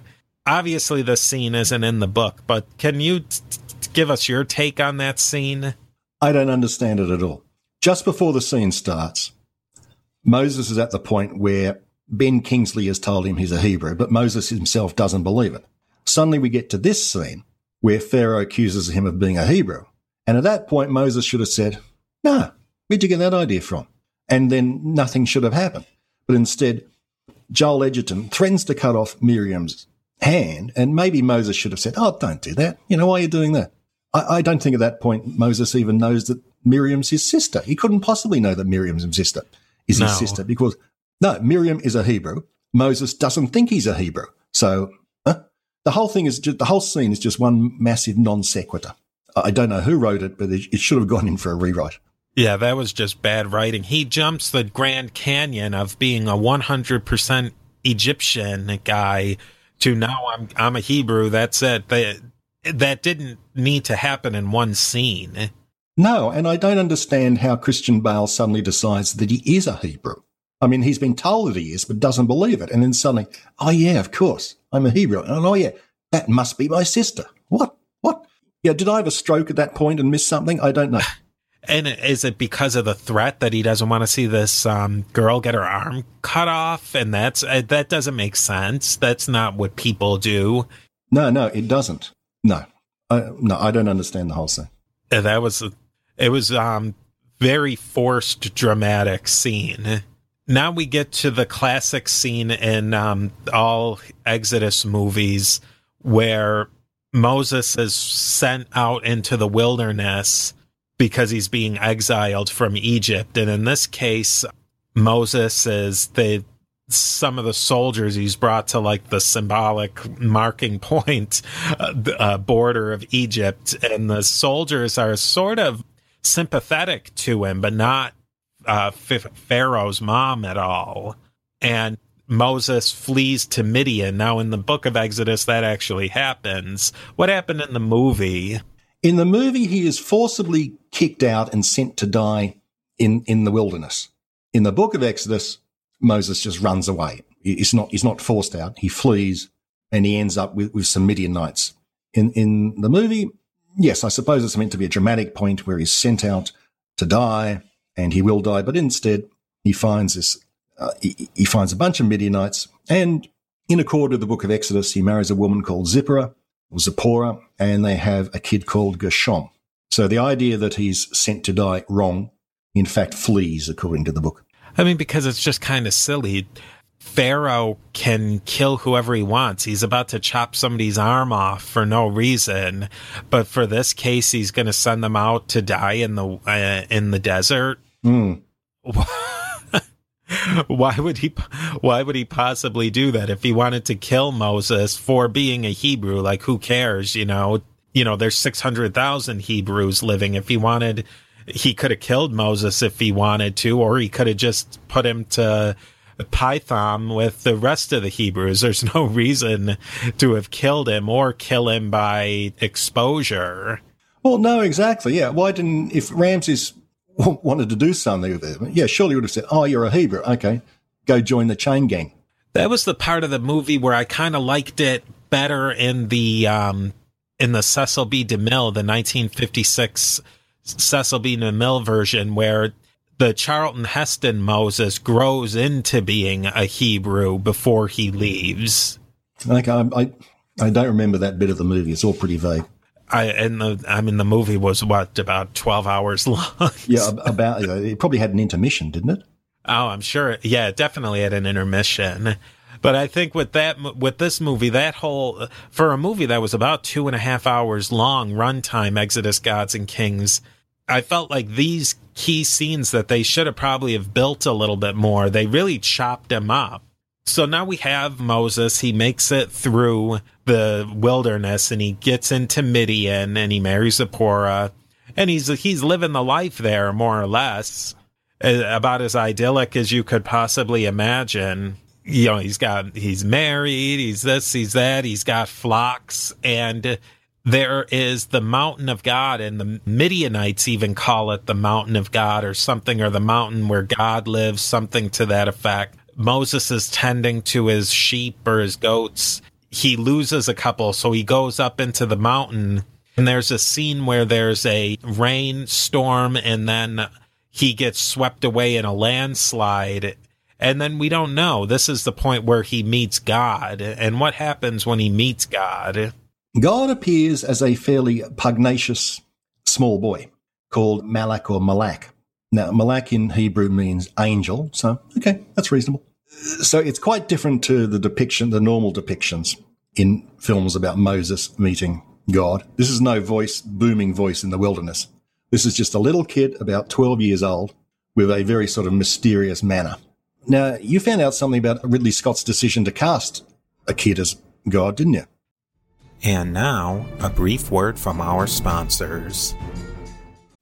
Obviously, the scene isn't in the book, but can you t- t- give us your take on that scene?
I don't understand it at all. Just before the scene starts, Moses is at the point where Ben Kingsley has told him he's a Hebrew, but Moses himself doesn't believe it. Suddenly we get to this scene where Pharaoh accuses him of being a Hebrew. And at that point, Moses should have said, No, where'd you get that idea from? And then nothing should have happened. But instead, Joel Edgerton threatens to cut off Miriam's hand, and maybe Moses should have said, Oh, don't do that. You know, why are you doing that? I, I don't think at that point Moses even knows that Miriam's his sister. He couldn't possibly know that Miriam's his sister is
No.
his sister because no, Miriam is a Hebrew. Moses doesn't think he's a Hebrew. So? The whole thing is just, the whole scene is just one massive non sequitur. I don't know who wrote it, but it, it should have gone in for a rewrite.
Yeah, that was just bad writing. He jumps the Grand Canyon of being a 100% Egyptian guy to now I'm I'm a Hebrew. That's it. That that didn't need to happen in one scene.
No, and I don't understand how Christian Bale suddenly decides that he is a Hebrew. I mean, he's been told that he is, but doesn't believe it. And then suddenly, oh yeah, of course, I'm a Hebrew. And oh yeah, that must be my sister. What? What? Yeah, did I have a stroke at that point and miss something? I don't know.
And is it because of the threat that he doesn't want to see this um, girl get her arm cut off? And that's uh, that doesn't make sense. That's not what people do.
No, no, it doesn't. No, I, no, I don't understand the whole thing.
Uh, That was it was um very forced dramatic scene. Now we get to the classic scene in um all Exodus movies where Moses is sent out into the wilderness because he's being exiled from Egypt. And in this case Moses is the some of the soldiers he's brought to like the symbolic marking point uh, uh, border of Egypt. And the soldiers are sort of sympathetic to him but not uh, Pharaoh's mom at all and Moses flees to Midian now in the book of Exodus that actually happens what happened in the movie
In the movie, he is forcibly kicked out and sent to die in, in the wilderness. In the book of Exodus, Moses just runs away. He's not, he's not forced out. He flees and he ends up with, with some Midianites. In, in the movie, yes, I suppose it's meant to be a dramatic point where he's sent out to die and he will die, but instead he finds this, uh, he, he finds a bunch of Midianites and in accord with the book of Exodus, he marries a woman called Zipporah or Zipporah, and they have a kid called Gershom. So the idea that he's sent to die wrong, in fact, flees according to the book.
I mean, because it's just kind of silly. Pharaoh can kill whoever he wants. He's about to chop somebody's arm off for no reason, but for this case, he's going to send them out to die in the uh, in the desert.
Hmm.
why would he? Why would he possibly do that if he wanted to kill Moses for being a Hebrew? Like, who cares? You know, you know, there's six hundred thousand Hebrews living. If he wanted, he could have killed Moses if he wanted to, or he could have just put him to Pithom with the rest of the Hebrews. There's no reason to have killed him or kill him by exposure.
Well, no, exactly. Yeah. Why didn't, if Ramses w- wanted to do something with it, yeah, surely would have said, oh, you're a Hebrew. Okay. Go join the chain gang.
That was the part of the movie where I kind of liked it better in the um in the Cecil B. DeMille, the 1956 Cecil B. DeMille version, where the Charlton Heston Moses grows into being a Hebrew before he leaves.
Okay. I, I, I don't remember that bit of the movie. It's all pretty vague.
I and the I mean the movie was what about 12 hours long.
Yeah. about, it probably had an intermission, didn't it?
Oh, I'm sure. Yeah, it definitely had an intermission. But I think with that, with this movie, that whole, for a movie that was about two and a half hours long, runtime, Exodus, Gods and Kings, I felt like these key scenes that they should have probably have built a little bit more, they really chopped them up. So now we have Moses. He makes it through the wilderness and he gets into Midian and he marries Zipporah and he's he's living the life there more or less about as idyllic as you could possibly imagine. You know, he's got he's married, he's this, he's that, he's got flocks and there is the mountain of God, and the Midianites even call it the mountain of God or something, or the mountain where God lives, something to that effect. Moses is tending to his sheep or his goats. He loses a couple, so he goes up into the mountain. And there's a scene where there's a rainstorm, and then he gets swept away in a landslide. And then we don't know. This is the point where he meets God. And what happens when he meets God?
God appears as a fairly pugnacious small boy called Malak or Malak. Now, Malak in Hebrew means angel, so okay, that's reasonable. So it's quite different to the depiction, the normal depictions in films about Moses meeting God. This is no voice, booming voice in the wilderness. This is just a little kid about 12 years old with a very sort of mysterious manner. Now, you found out something about Ridley Scott's decision to cast a kid as God, didn't you?
And now, a brief word from our sponsors.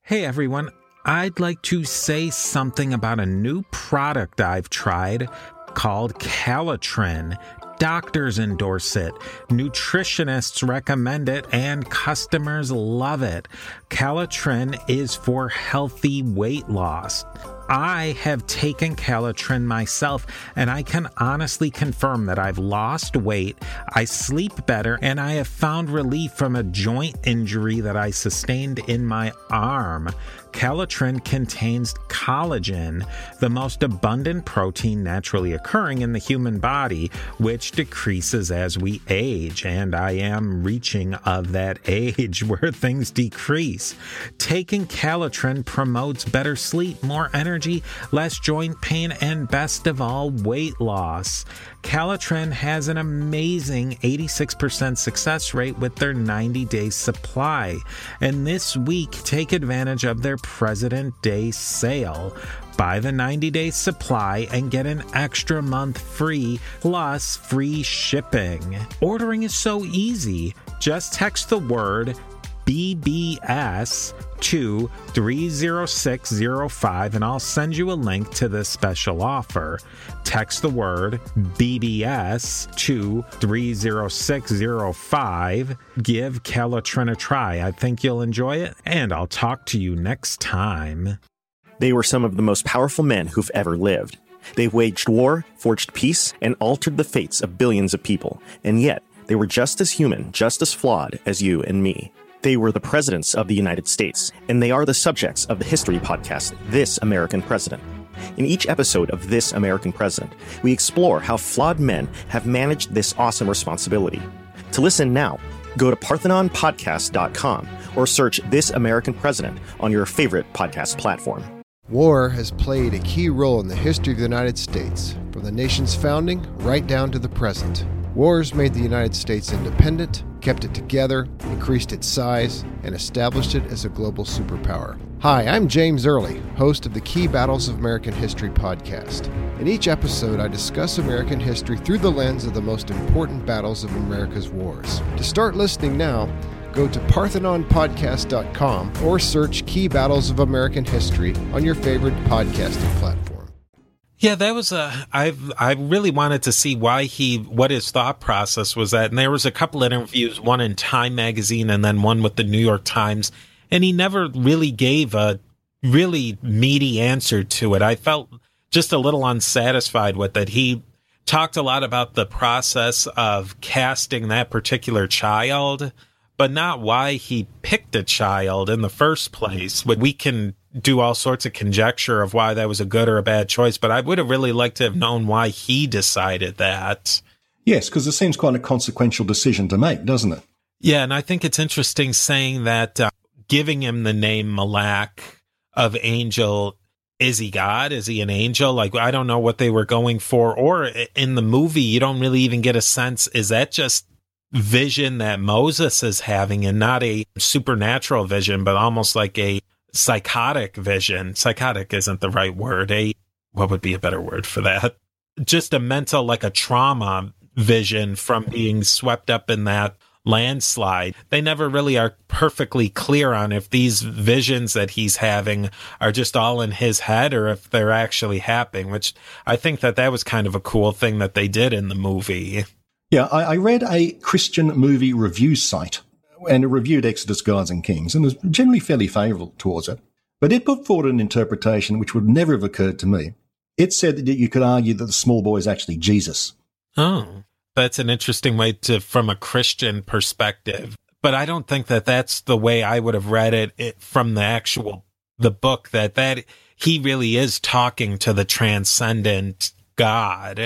Hey everyone, I'd like to say something about a new product I've tried called Calitrin. Doctors endorse it, nutritionists recommend it, and customers love it. Calitrin is for healthy weight loss. I have taken Calitrin myself, and I can honestly confirm that I've lost weight, I sleep better, and I have found relief from a joint injury that I sustained in my arm. Calitrin contains collagen, the most abundant protein naturally occurring in the human body, which decreases as we age. And I am reaching of that age where things decrease. Taking Calitrin promotes better sleep, more energy, less joint pain, and best of all, weight loss. Calitrin has an amazing 86% success rate with their 90 day supply. And this week, take advantage of their President Day sale. Buy the 90 day supply and get an extra month free plus free shipping. Ordering is so easy. Just text the word BBS to 30605 and I'll send you a link to this special offer. Text the word BBS to 30605. Give Calitrin a try. I think you'll enjoy it, and I'll talk to you next time.
They were some of the most powerful men who've ever lived. They waged war, forged peace, and altered the fates of billions of people. And yet, they were just as human, just as flawed as you and me. They were the presidents of the United States, and they are the subjects of the history podcast, This American President. In each episode of This American President, we explore how flawed men have managed this awesome responsibility. To listen now, go to parthenonpodcast.com or search This American President on your favorite podcast platform.
War has played a key role in the history of the United States, from the nation's founding right down to the present. Wars made the United States independent, kept it together, increased its size, and established it as a global superpower. Hi, I'm James Early, host of the Key Battles of American History podcast. In each episode, I discuss American history through the lens of the most important battles of America's wars. To start listening now, go to parthenonpodcast.com or search Key Battles of American History on your favorite podcasting platform.
Yeah, that was a. I I really wanted to see why he, what his thought process was that, and there was a couple of interviews, one in Time magazine and then one with the New York Times, and he never really gave a really meaty answer to it. I felt just a little unsatisfied with it. He talked a lot about the process of casting that particular child, but not why he picked a child in the first place. But we can do all sorts of conjecture of why that was a good or a bad choice, but I would have really liked to have known why he decided that.
Yes, because it seems quite a consequential decision to make, doesn't it?
Yeah, and I think it's interesting saying that uh, giving him the name Malak of angel is he God? Is he an angel? Like, I don't know what they were going for. Or in the movie, you don't really even get a sense. Is that just vision that Moses is having and not a supernatural vision, but almost like a psychotic vision. Psychotic isn't the right word. A what would be a better word for that? just a mental, like a trauma vision from being swept up in that landslide. They never really are perfectly clear on if these visions that he's having are just all in his head or if they're actually happening, which I think that that was kind of a cool thing that they did in the movie.
Yeah, I, I read a Christian movie review site and it reviewed Exodus, Gods and Kings and was generally fairly favourable towards it. But it put forward an interpretation which would never have occurred to me. It said that you could argue that the small boy is actually Jesus.
Oh, that's an interesting way to, from a Christian perspective. But I don't think that that's the way I would have read it, it from the actual the book. That that he really is talking to the transcendent God.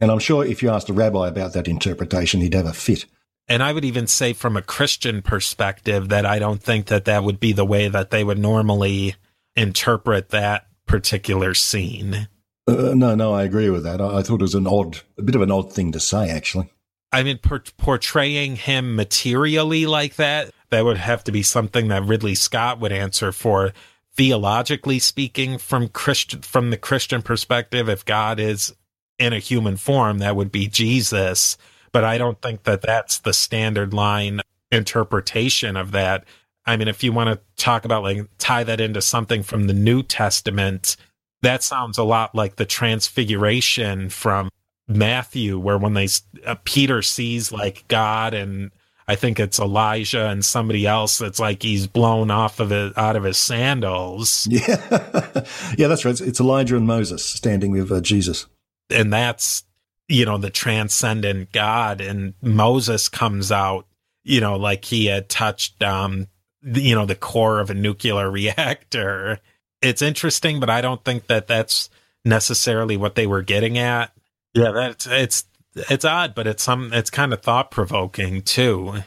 And I'm sure if you asked a rabbi about that interpretation, he'd have a fit.
And I would even say from a Christian perspective that I don't think that that would be the way that they would normally interpret that particular scene.
Uh, no, no, I agree with that. I, I, thought it was an odd, a bit of an odd thing to say, actually.
I mean, por- portraying him materially like that, that would have to be something that Ridley Scott would answer for. Theologically speaking, from Christian, from the Christian perspective, if God is in a human form, that would be Jesus but I don't think that that's the standard line interpretation of that. I mean, if you want to talk about like tie that into something from the New Testament, that sounds a lot like the transfiguration from Matthew, where when they uh, Peter sees like God and I think it's Elijah and somebody else that's like he's blown off of it out of his sandals.
Yeah, yeah, that's right. It's, it's Elijah and Moses standing with uh, Jesus,
and that's you know, the transcendent God and Moses comes out, you know, like he had touched, um, the, you know, the core of a nuclear reactor. It's interesting, but I don't think that that's necessarily what they were getting at. Yeah, that's, it's, it's odd, but it's some, it's kind of thought provoking too.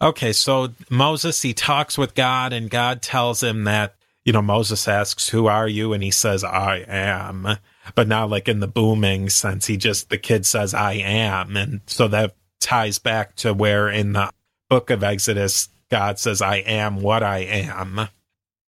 Okay. So Moses, he talks with God and God tells him that, you know, Moses asks, who are you? And he says, I am but not like in the booming sense. He just, the kid says, I am. And so that ties back to where in the book of Exodus, God says, I am what I am.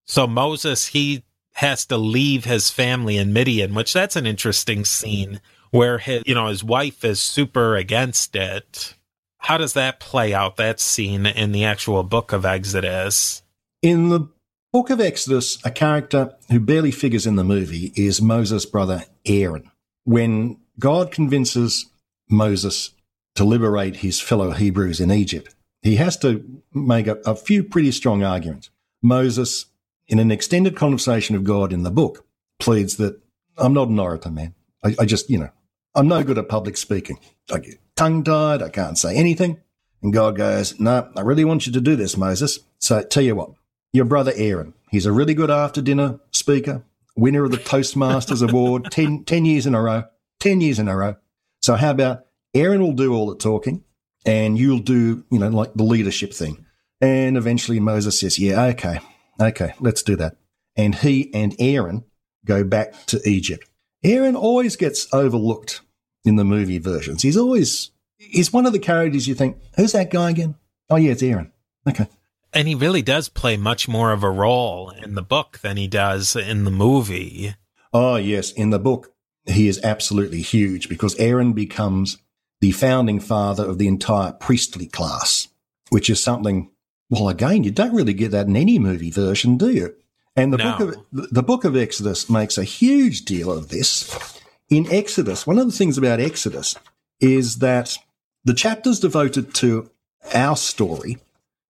So Moses, he has to leave his family in Midian, which that's an interesting scene where his, you know, his wife is super against it. How does that play out, that scene in the actual book of Exodus?
In the Book of Exodus, a character who barely figures in the movie is Moses' brother Aaron. When God convinces Moses to liberate his fellow Hebrews in Egypt, he has to make a, a few pretty strong arguments. Moses, in an extended conversation with God in the book, pleads that I'm not an orator, man. I, I just, you know, I'm no good at public speaking. I get tongue tied. I can't say anything. And God goes, no, I really want you to do this, Moses. So tell you what, your brother Aaron. He's a really good after dinner speaker, winner of the Toastmasters Award 10, 10 years in a row. 10 years in a row. So how about Aaron will do all the talking and you'll do, you know, like the leadership thing. And eventually Moses says, yeah, okay, okay, let's do that. And he and Aaron go back to Egypt. Aaron always gets overlooked in the movie versions. He's always, he's one of the characters you think, who's that guy again? Oh, yeah, it's Aaron. Okay.
And he really does play much more of a role in the book than he does in the movie.
Oh, yes. In the book, he is absolutely huge because Aaron becomes the founding father of the entire priestly class, which is something, well, again, you don't really get that in any movie version, do you? And the no. book of the book of Exodus makes a huge deal of this. In Exodus, one of the things about Exodus is that the chapters devoted to our story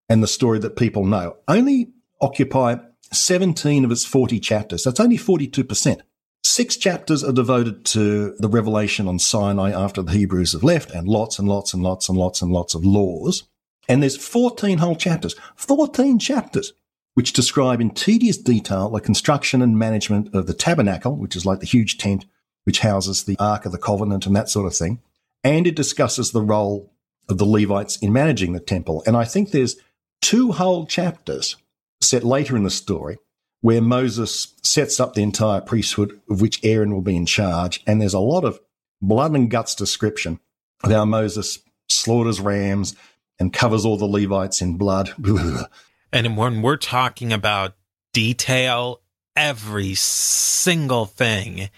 and the story that people know only occupy 17 of its 40 chapters. That's only 42%. Six chapters are devoted to the revelation on Sinai after the Hebrews have left, and lots and lots and lots and lots and lots of laws. And there's 14 whole chapters, 14 chapters, which describe in tedious detail the construction and management of the tabernacle, which is like the huge tent which houses the Ark of the Covenant and that sort of thing. And it discusses the role of the Levites in managing the temple. And I think there's two whole chapters set later in the story where Moses sets up the entire priesthood of which Aaron will be in charge. And there's a lot of blood and guts description of how Moses slaughters rams and covers all the Levites in blood.
and when we're talking about detail, every single thing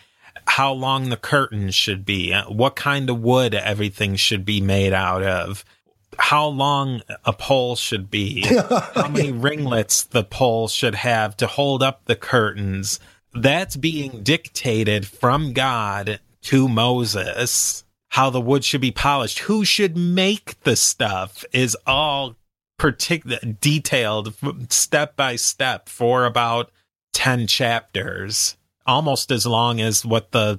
how long the curtains should be, uh, what kind of wood everything should be made out of, how long a pole should be, how many ringlets the pole should have to hold up the curtains. That's being dictated from God to Moses. How the wood should be polished, who should make the stuff is all particular detailed step by step for about 10 chapters almost as long as what the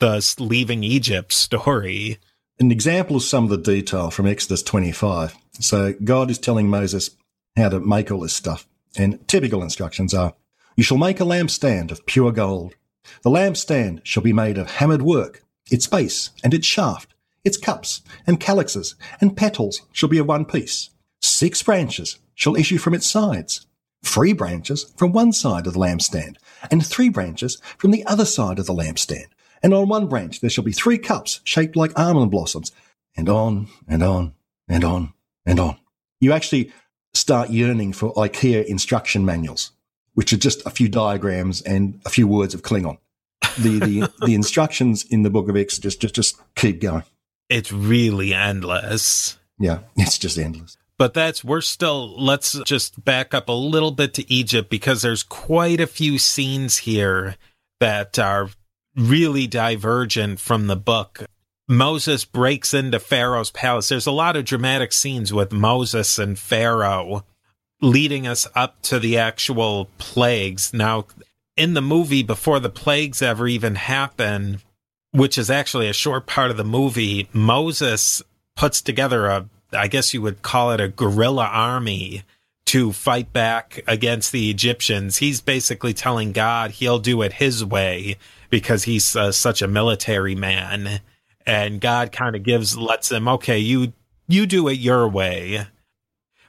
the leaving Egypt story.
An example of some of the detail from Exodus 25. So God is telling Moses how to make all this stuff. And typical instructions are, you shall make a lampstand of pure gold. The lampstand shall be made of hammered work. Its base and its shaft, its cups and calyxes and petals shall be of one piece. Six branches shall issue from its sides. Three branches from one side of the lampstand and three branches from the other side of the lampstand. And on one branch there shall be three cups shaped like almond blossoms, and on and on and on and on. You actually start yearning for IKEA instruction manuals, which are just a few diagrams and a few words of Klingon. The the, the instructions in the book of Exodus just, just keep going.
It's really endless.
Yeah, it's just endless.
But that's, we're still, let's just back up a little bit to Egypt because there's quite a few scenes here that are really divergent from the book. Moses breaks into Pharaoh's palace. There's a lot of dramatic scenes with Moses and Pharaoh leading us up to the actual plagues. Now, in the movie, before the plagues ever even happen, which is actually a short part of the movie, Moses puts together a I guess you would call it a guerrilla army to fight back against the Egyptians. He's basically telling God he'll do it his way because he's uh, such a military man. And God kind of gives, lets him, okay, you, you do it your way.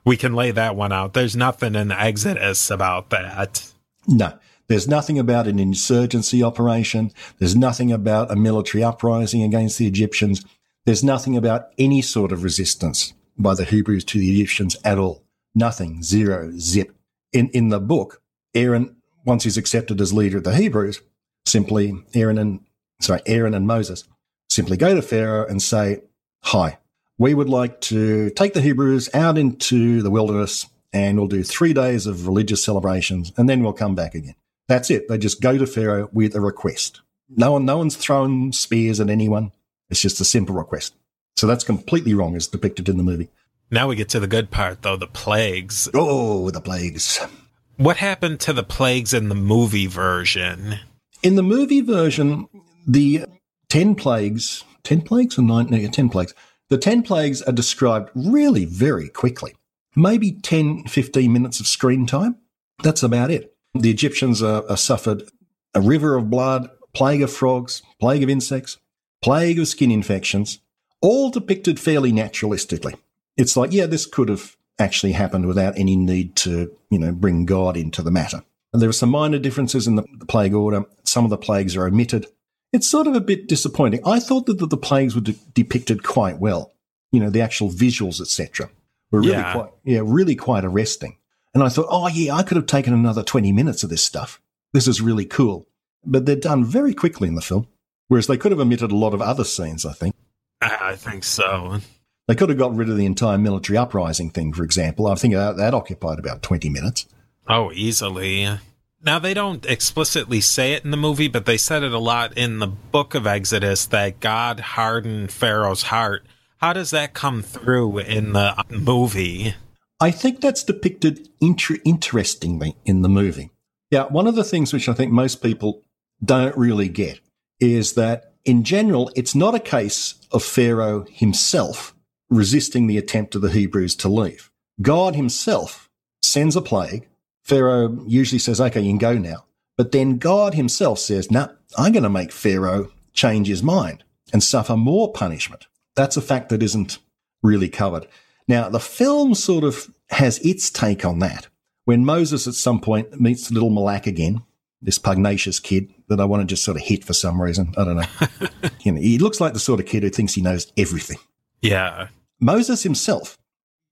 We can lay that one out. There's nothing in Exodus about that.
No. There's nothing about an insurgency operation. There's nothing about a military uprising against the Egyptians. There's nothing about any sort of resistance by the Hebrews to the Egyptians at all. Nothing. Zero. Zip. In, in the book, Aaron, once he's accepted as leader of the Hebrews, simply Aaron and, sorry, Aaron and Moses simply go to Pharaoh and say, hi, we would like to take the Hebrews out into the wilderness and we'll do three days of religious celebrations and then we'll come back again. That's it. They just go to Pharaoh with a request. No one, no one's thrown spears at anyone. It's just a simple request. So that's completely wrong as depicted in the movie.
Now we get to the good part, though the plagues.
Oh, the plagues.
What happened to the plagues in the movie version?
In the movie version, the 10 plagues, 10 plagues or 9? No, 10 plagues. The 10 plagues are described really very quickly. Maybe 10, 15 minutes of screen time. That's about it. The Egyptians are, are suffered a river of blood, plague of frogs, plague of insects, plague of skin infections, all depicted fairly naturalistically. It's like, yeah, this could have actually happened without any need to, you know, bring God into the matter. And there are some minor differences in the, the plague order. Some of the plagues are omitted. It's sort of a bit disappointing. I thought that the, the plagues were de- depicted quite well. You know, the actual visuals, etc., were really
Yeah.
quite, yeah, really quite arresting. And I thought, oh yeah, I could have taken another 20 minutes of this stuff. This is really cool. But they're done very quickly in the film. Whereas they could have omitted a lot of other scenes, I think.
I think so.
They could have got rid of the entire military uprising thing, for example. I think that, that occupied about 20 minutes.
Oh, easily. Now, they don't explicitly say it in the movie, but they said it a lot in the book of Exodus that God hardened Pharaoh's heart. How does that come through in the movie?
I think that's depicted inter- interestingly in the movie. Yeah, one of the things which I think most people don't really get is that in general, it's not a case of Pharaoh himself resisting the attempt of the Hebrews to leave. God himself sends a plague. Pharaoh usually says, okay, you can go now. But then God himself says, no, I'm going to make Pharaoh change his mind and suffer more punishment. That's a fact that isn't really covered. Now, the film sort of has its take on that. When Moses at some point meets little Malak again, this pugnacious kid that I want to just sort of hit for some reason. I don't know. you know, he looks like the sort of kid who thinks he knows everything.
Yeah.
Moses himself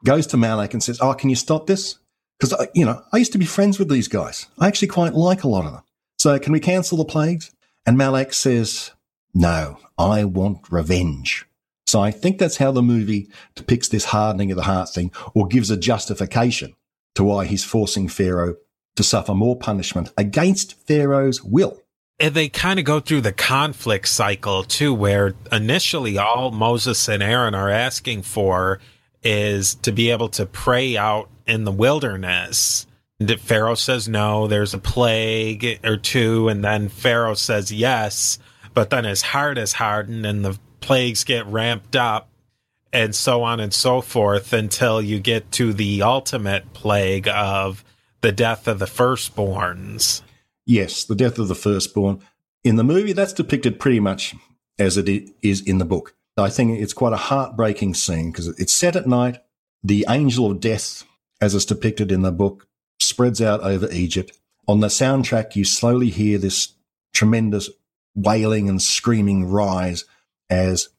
goes to Malak and says, Oh, can you stop this? Because, uh, you know, I used to be friends with these guys. I actually quite like a lot of them. So can we cancel the plagues? And Malak says, no, I want revenge. So I think that's how the movie depicts this hardening of the heart thing or gives a justification to why he's forcing Pharaoh to suffer more punishment against Pharaoh's will.
And they kind of go through the conflict cycle too, where initially all Moses and Aaron are asking for is to be able to pray out in the wilderness. Pharaoh says no, there's a plague or two, and then Pharaoh says yes, but then his heart is hardened and the plagues get ramped up and so on and so forth until you get to the ultimate plague of the death of the firstborns.
Yes, the death of the firstborn. In the movie, that's depicted pretty much as it is in the book. I think it's quite a heartbreaking scene because it's set at night. The angel of death, as it's depicted in the book, spreads out over Egypt. On the soundtrack, you slowly hear this tremendous wailing and screaming rise as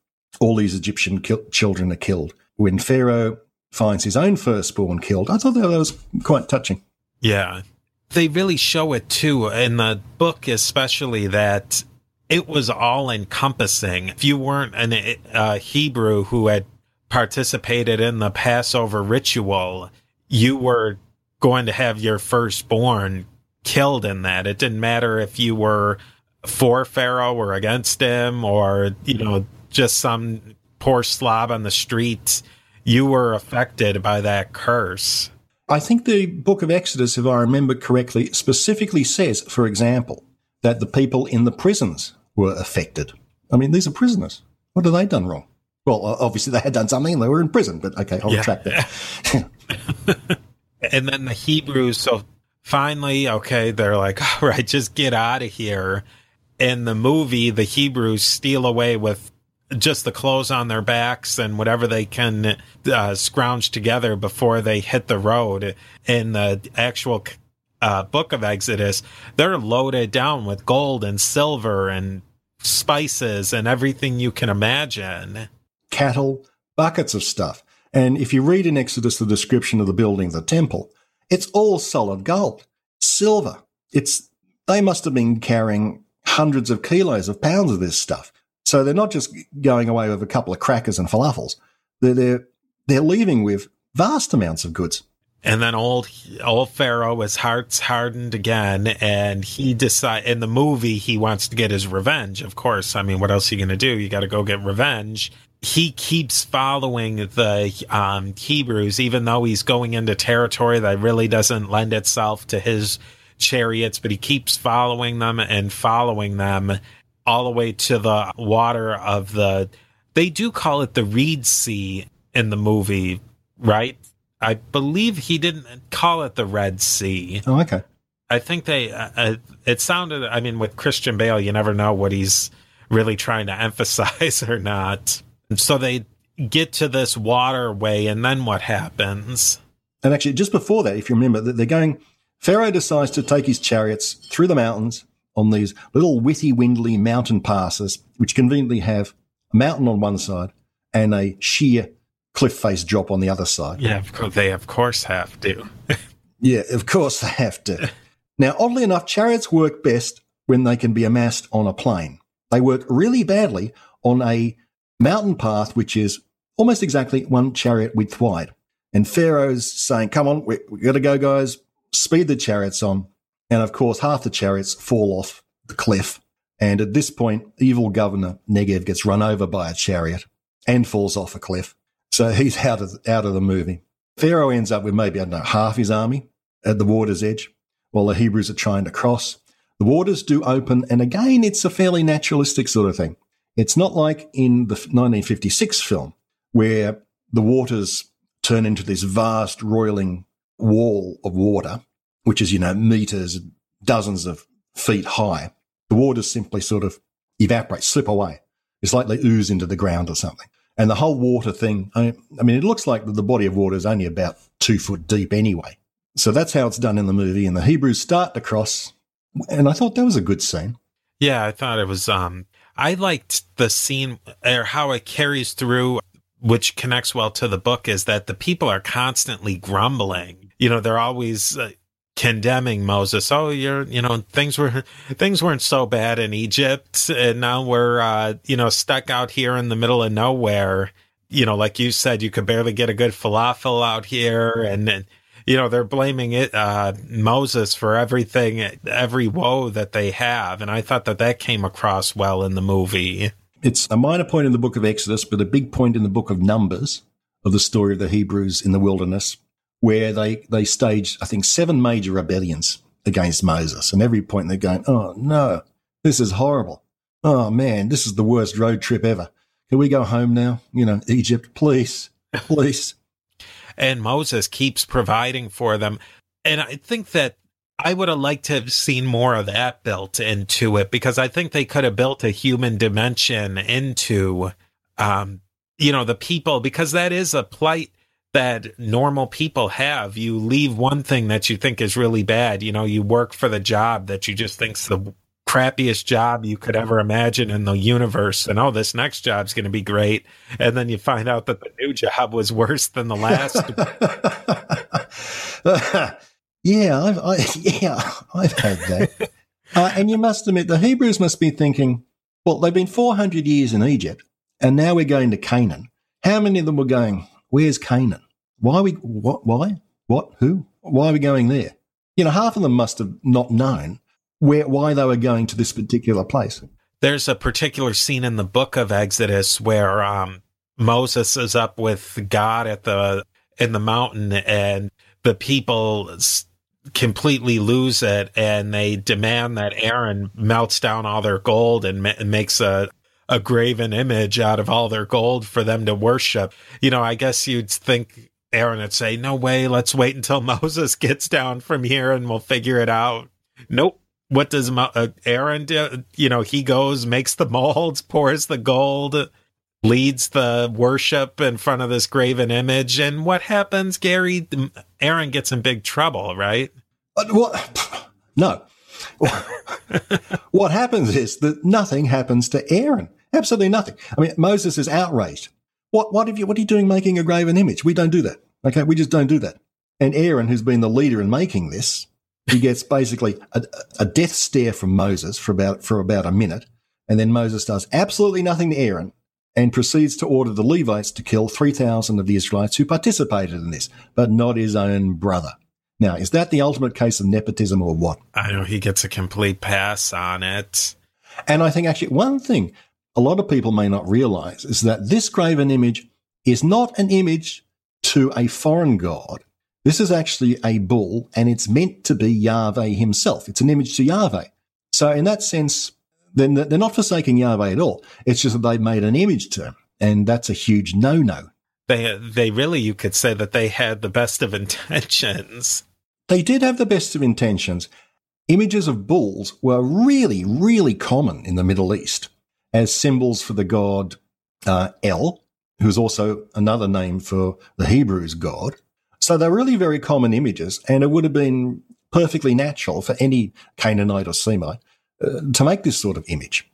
all these Egyptian ki- children are killed. When Pharaoh finds his own firstborn killed, I thought that was quite touching.
Yeah. They really show it too in the book, especially that it was all encompassing. If you weren't a uh, Hebrew who had participated in the Passover ritual, you were going to have your firstborn killed in that. It didn't matter if you were for Pharaoh or against him or, you know, just some poor slob on the street. You were affected by that curse.
I think the book of Exodus, if I remember correctly, specifically says, for example, that the people in the prisons were affected. I mean, these are prisoners. What have they done wrong? Well, obviously they had done something and they were in prison, but okay, I'll yeah. retract that.
and then the Hebrews, so finally, okay, they're like, all right, just get out of here. In the movie, the Hebrews steal away with just the clothes on their backs and whatever they can uh, scrounge together before they hit the road. In the actual uh, book of Exodus, they're loaded down with gold and silver and spices and everything you can imagine.
Cattle, buckets of stuff. And if you read in Exodus the description of the building of the temple, it's all solid gold, silver. It's they must have been carrying hundreds of kilos of pounds of this stuff. So they're not just going away with a couple of crackers and falafels. They're they're, they're leaving with vast amounts of goods.
And then old old Pharaoh, his heart's hardened again, and he decide in the movie he wants to get his revenge. Of course, I mean, what else are you going to do? You got to go get revenge. He keeps following the um, Hebrews, even though he's going into territory that really doesn't lend itself to his chariots, but he keeps following them and following them all the way to the water of the. They do call it the Reed Sea in the movie, right? I believe he didn't call it the Red Sea.
Oh, okay.
I think they. Uh, uh it sounded. I mean, with Christian Bale, you never know what he's really trying to emphasize or not. So they get to this waterway, and then what happens?
And actually, just before that, if you remember, that they're going. Pharaoh decides to take his chariots through the mountains on these little witty, windly mountain passes, which conveniently have a mountain on one side and a sheer cliff face drop on the other side.
Yeah, of course, they of course have to.
yeah, of course they have to. now, oddly enough, chariots work best when they can be amassed on a plain. They work really badly on a mountain path, which is almost exactly one chariot width wide. And Pharaoh's saying, come on, we, we got to go, guys. Speed the chariots on. And of course, half the chariots fall off the cliff. And at this point, evil governor Hegep gets run over by a chariot and falls off a cliff. So he's out of, out of the movie. Pharaoh ends up with maybe, I don't know, half his army at the water's edge while the Hebrews are trying to cross. The waters do open, and again, it's a fairly naturalistic sort of thing. It's not like in the 1956 film where the waters turn into this vast roiling wall of water, which is, you know, meters, dozens of feet high. The waters simply sort of evaporate, slip away. It's like they ooze into the ground or something. And the whole water thing, I, mean, it looks like the body of water is only about two foot deep anyway. So that's how it's done in the movie. And the Hebrews start to cross. And I thought that was a good scene.
Yeah, I thought it was, um, I liked the scene or how it carries through, which connects well to the book is that the people are constantly grumbling. You know, they're always uh, condemning Moses. Oh, you're, you know, things were, things weren't so bad in Egypt. And now we're, uh, you know, stuck out here in the middle of nowhere. You know, like you said, you could barely get a good falafel out here. And, and you know, they're blaming it, uh, Moses for everything, every woe that they have. And I thought that that came across well in the movie.
It's a minor point in the book of Exodus, but a big point in the book of Numbers of the story of the Hebrews in the wilderness where they, they staged, I think, seven major rebellions against Moses. And every point they're going, oh no, this is horrible. Oh man, this is the worst road trip ever. Can we go home now? You know, Egypt, please, please.
and Moses keeps providing for them. And I think that I would have liked to have seen more of that built into it because I think they could have built a human dimension into, um, you know, the people because that is a plight that normal people have. You leave one thing that you think is really bad. You know, you work for the job that you just think's the crappiest job you could ever imagine in the universe. And oh, this next job's going to be great. And then you find out that the new job was worse than the last.
yeah, I've, I, yeah, I've had that. uh, and you must admit, the Hebrews must be thinking, well, they've been 400 years in Egypt, and now we're going to Canaan. How many of them were going, Where's Canaan? Why we what why? What? Who? Why are we going there? You know, half of them must have not known where why they were going to this particular place.
There's a particular scene in the book of Exodus where um, Moses is up with God at the in the mountain and the people completely lose it and they demand that Aaron melts down all their gold and, ma- makes a a graven image out of all their gold for them to worship. You know, I guess you'd think Aaron would say, no way, let's wait until Moses gets down from here and we'll figure it out. Nope. What does Mo- uh, Aaron do? You know, he goes, makes the molds, pours the gold, leads the worship in front of this graven image. And what happens, Gary? Aaron gets in big trouble, right?
But what? No. what happens is that nothing happens to Aaron. Absolutely nothing. I mean, Moses is outraged. What, what, have you, what are you doing making a graven image? We don't do that. Okay. We just don't do that. And Aaron, who's been the leader in making this, he gets basically a, a death stare from Moses for about, for about a minute. And then Moses does absolutely nothing to Aaron and proceeds to order the Levites to kill 3,000 of the Israelites who participated in this, but not his own brother. Now, is that the ultimate case of nepotism or what?
I know he gets a complete pass on it.
And I think actually one thing a lot of people may not realize is that this graven image is not an image to a foreign god. This is actually a bull and it's meant to be Yahweh himself. It's an image to Yahweh. So in that sense, then they're not forsaking Yahweh at all. It's just that they've made an image to him. And that's a huge no-no.
They, they really, you could say that they had the best of intentions.
They did have the best of intentions. Images of bulls were really, really common in the Middle East as symbols for the god uh, El, who's also another name for the Hebrews god. So they're really very common images, and it would have been perfectly natural for any Canaanite or Semite uh, to make this sort of image.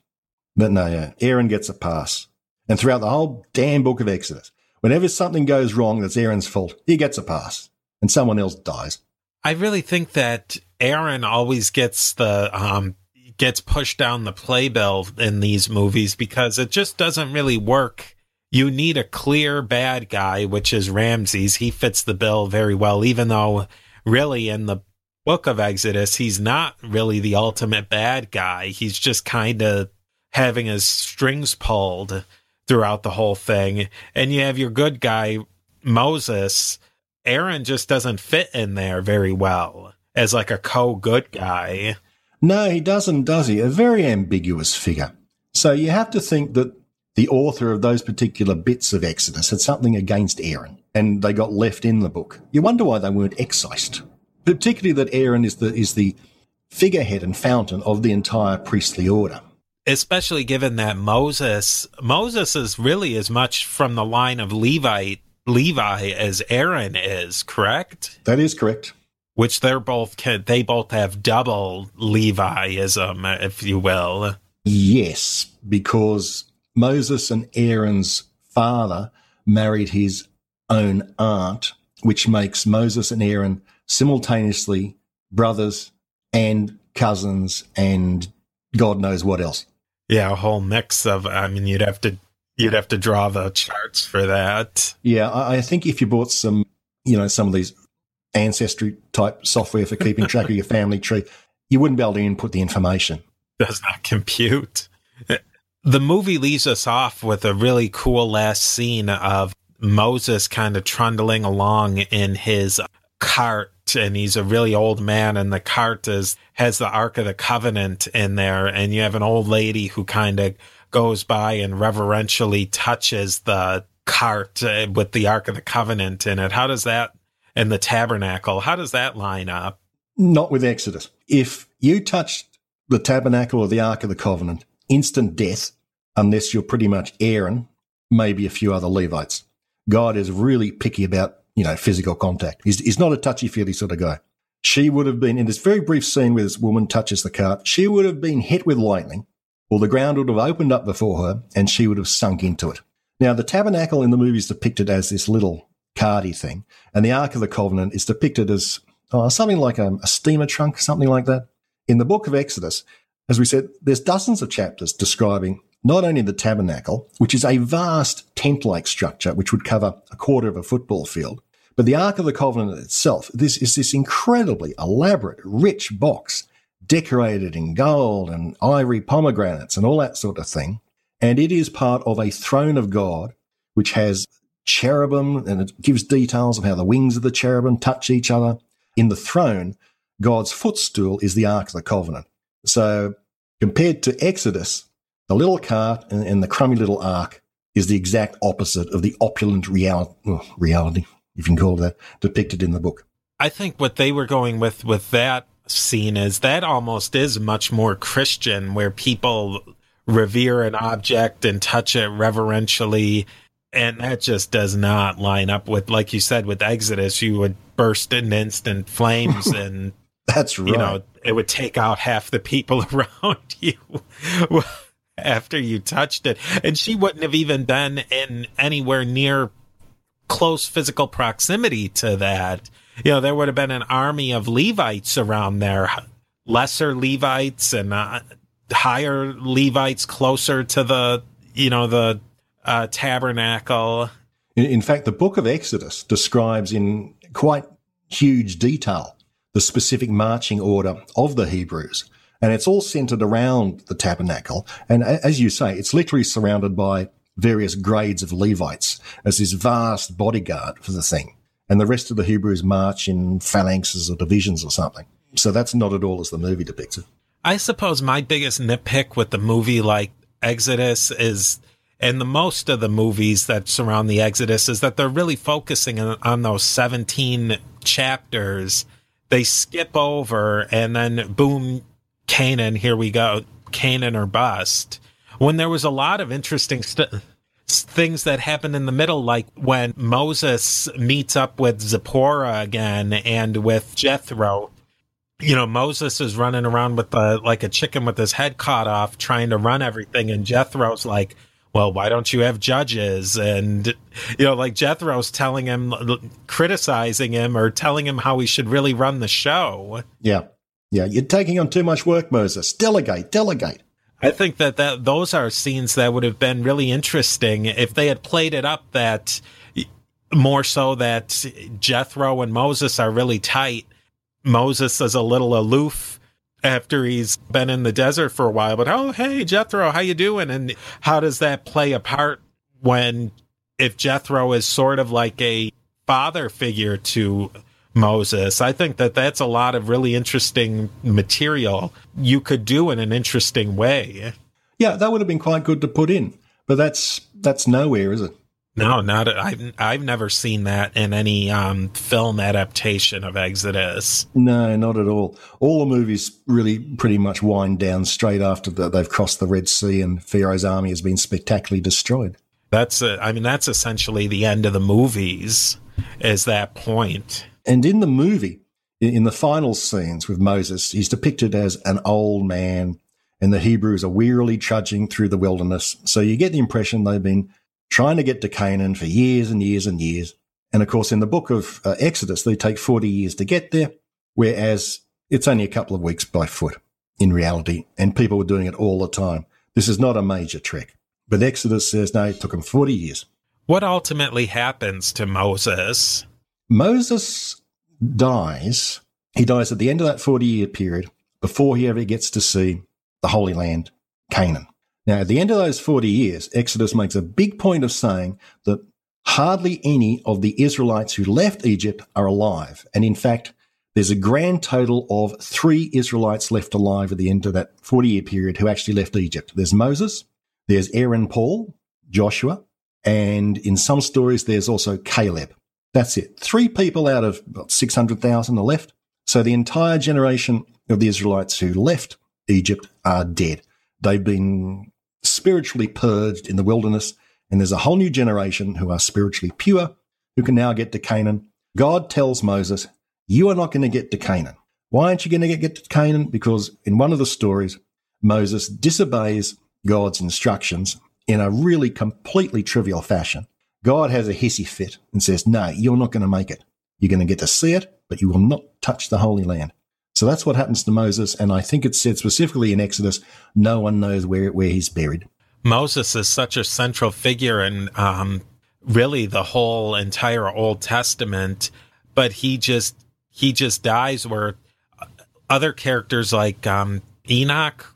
But no, yeah, Aaron gets a pass. And throughout the whole damn book of Exodus, whenever something goes wrong that's Aaron's fault, he gets a pass, and someone else dies.
I really think that Aaron always gets the um, gets pushed down the playbill in these movies because it just doesn't really work. You need a clear bad guy, which is Ramses. He fits the bill very well, even though really in the book of Exodus, he's not really the ultimate bad guy. He's just kind of having his strings pulled throughout the whole thing. And you have your good guy, Moses. Aaron just doesn't fit in there very well as like a co good guy.
No, he doesn't, does he? A very ambiguous figure. So you have to think that the author of those particular bits of Exodus had something against Aaron, and they got left in the book. You wonder why they weren't excised. Particularly that Aaron is the is the figurehead and fountain of the entire priestly order.
Especially given that Moses Moses is really as much from the line of Levite Levi as Aaron is, correct?
That is correct
which they're both they both have double Leviism, if you will.
Yes, because Moses and Aaron's father married his own aunt, which makes Moses and Aaron simultaneously brothers, and cousins, and God knows what else.
Yeah, a whole mix of. I mean, you'd have to you'd have to draw the charts for that.
Yeah, I, I think if you bought some, you know, some of these ancestry type software for keeping track of your family tree, you wouldn't be able to input the information.
Does not compute. The movie leaves us off with a really cool last scene of Moses kind of trundling along in his cart and he's a really old man and the cart is has the ark of the covenant in there and you have an old lady who kind of goes by and reverentially touches the cart uh, with the ark of the covenant in it how does that and the tabernacle how does that line up
Not with Exodus. If you touched the tabernacle or the ark of the covenant, instant death, unless you're pretty much Aaron, maybe a few other Levites. God is really picky about, you know, physical contact. He's, he's not a touchy feely sort of guy. She would have been in this very brief scene where this woman touches the cart. She would have been hit with lightning or the ground would have opened up before her and she would have sunk into it. Now, the tabernacle in the movie is depicted as this little carty thing and the Ark of the Covenant is depicted as oh, something like a, a steamer trunk, something like that. In the book of Exodus, as we said, there's dozens of chapters describing not only the tabernacle, which is a vast tent like structure which would cover a quarter of a football field, but the Ark of the Covenant itself. This is this incredibly elaborate, rich box decorated in gold and ivory pomegranates and all that sort of thing. And it is part of a throne of God, which has cherubim and it gives details of how the wings of the cherubim touch each other. In the throne, God's footstool is the Ark of the Covenant. So compared to Exodus, the little cart and, and the crummy little ark is the exact opposite of the opulent reality, if you can call that, depicted in the book.
I think what they were going with with that scene is that almost is much more Christian, where people revere an object and touch it reverentially. And that just does not line up with, like you said, with Exodus. You would burst in instant flames and
That's right.
you know, it would take out half the people around you after you touched it. And she wouldn't have even been in anywhere near close physical proximity to that. You know, there would have been an army of Levites around there, lesser Levites and uh, higher Levites closer to the, you know, the uh, tabernacle.
In, in fact, the book of Exodus describes in quite huge detail the specific marching order of the Hebrews. And it's all centered around the tabernacle. And as you say, it's literally surrounded by various grades of Levites as this vast bodyguard for the thing. And the rest of the Hebrews march in phalanxes or divisions or something. So that's not at all as the movie depicts it.
I suppose my biggest nitpick with the movie like Exodus is and the most of the movies that surround the Exodus is that they're really focusing on, on those 17 chapters. They skip over and then boom, Canaan, here we go. Canaan or bust. When there was a lot of interesting st- things that happened in the middle, like when Moses meets up with Zipporah again and with Jethro. You know, Moses is running around with the, like a chicken with his head cut off, trying to run everything. And Jethro's like, well, why don't you have judges? And, you know, like Jethro's telling him, criticizing him or telling him how he should really run the show.
Yeah. Yeah. You're taking on too much work, Moses. Delegate, delegate.
I think that, that those are scenes that would have been really interesting if they had played it up that more so that Jethro and Moses are really tight. Moses is a little aloof after he's been in the desert for a while, but oh hey Jethro, how you doing? And how does that play a part when if Jethro is sort of like a father figure to Moses. I think that that's a lot of really interesting material you could do in an interesting way.
Yeah, that would have been quite good to put in, but that's that's nowhere, is it?
No, not I've I've never seen that in any um, film adaptation of Exodus.
No, not at all. All the movies really pretty much wind down straight after the, they've crossed the Red Sea and Pharaoh's army has been spectacularly destroyed.
That's a, I mean that's essentially the end of the movies. Is that point?
And in the movie, in the final scenes with Moses, he's depicted as an old man, and the Hebrews are wearily trudging through the wilderness. So you get the impression they've been trying to get to Canaan for years and years and years. And of course, in the book of uh, Exodus, they take 40 years to get there, whereas it's only a couple of weeks by foot in reality, and people were doing it all the time. This is not a major trek. But Exodus says no, it took them 40 years.
What ultimately happens to Moses?
Moses dies. He dies at the end of that 40 year period before he ever gets to see the Holy Land, Canaan. Now, at the end of those 40 years, Exodus makes a big point of saying that hardly any of the Israelites who left Egypt are alive. And in fact, there's a grand total of three Israelites left alive at the end of that 40 year period who actually left Egypt. There's Moses, there's Aaron Paul, Joshua, and in some stories, there's also Caleb. That's it. Three people out of about 600,000 are left. So the entire generation of the Israelites who left Egypt are dead. They've been spiritually purged in the wilderness, and there's a whole new generation who are spiritually pure who can now get to Canaan. God tells Moses, You are not going to get to Canaan. Why aren't you going to get to Canaan? Because in one of the stories, Moses disobeys God's instructions in a really completely trivial fashion. God has a hissy fit and says, No, you're not going to make it. You're going to get to see it, but you will not touch the Holy Land. So that's what happens to Moses. And I think it's said specifically in Exodus, no one knows where, where he's buried.
Moses is such a central figure in um, really the whole entire Old Testament, but he just he just dies where other characters like um, Enoch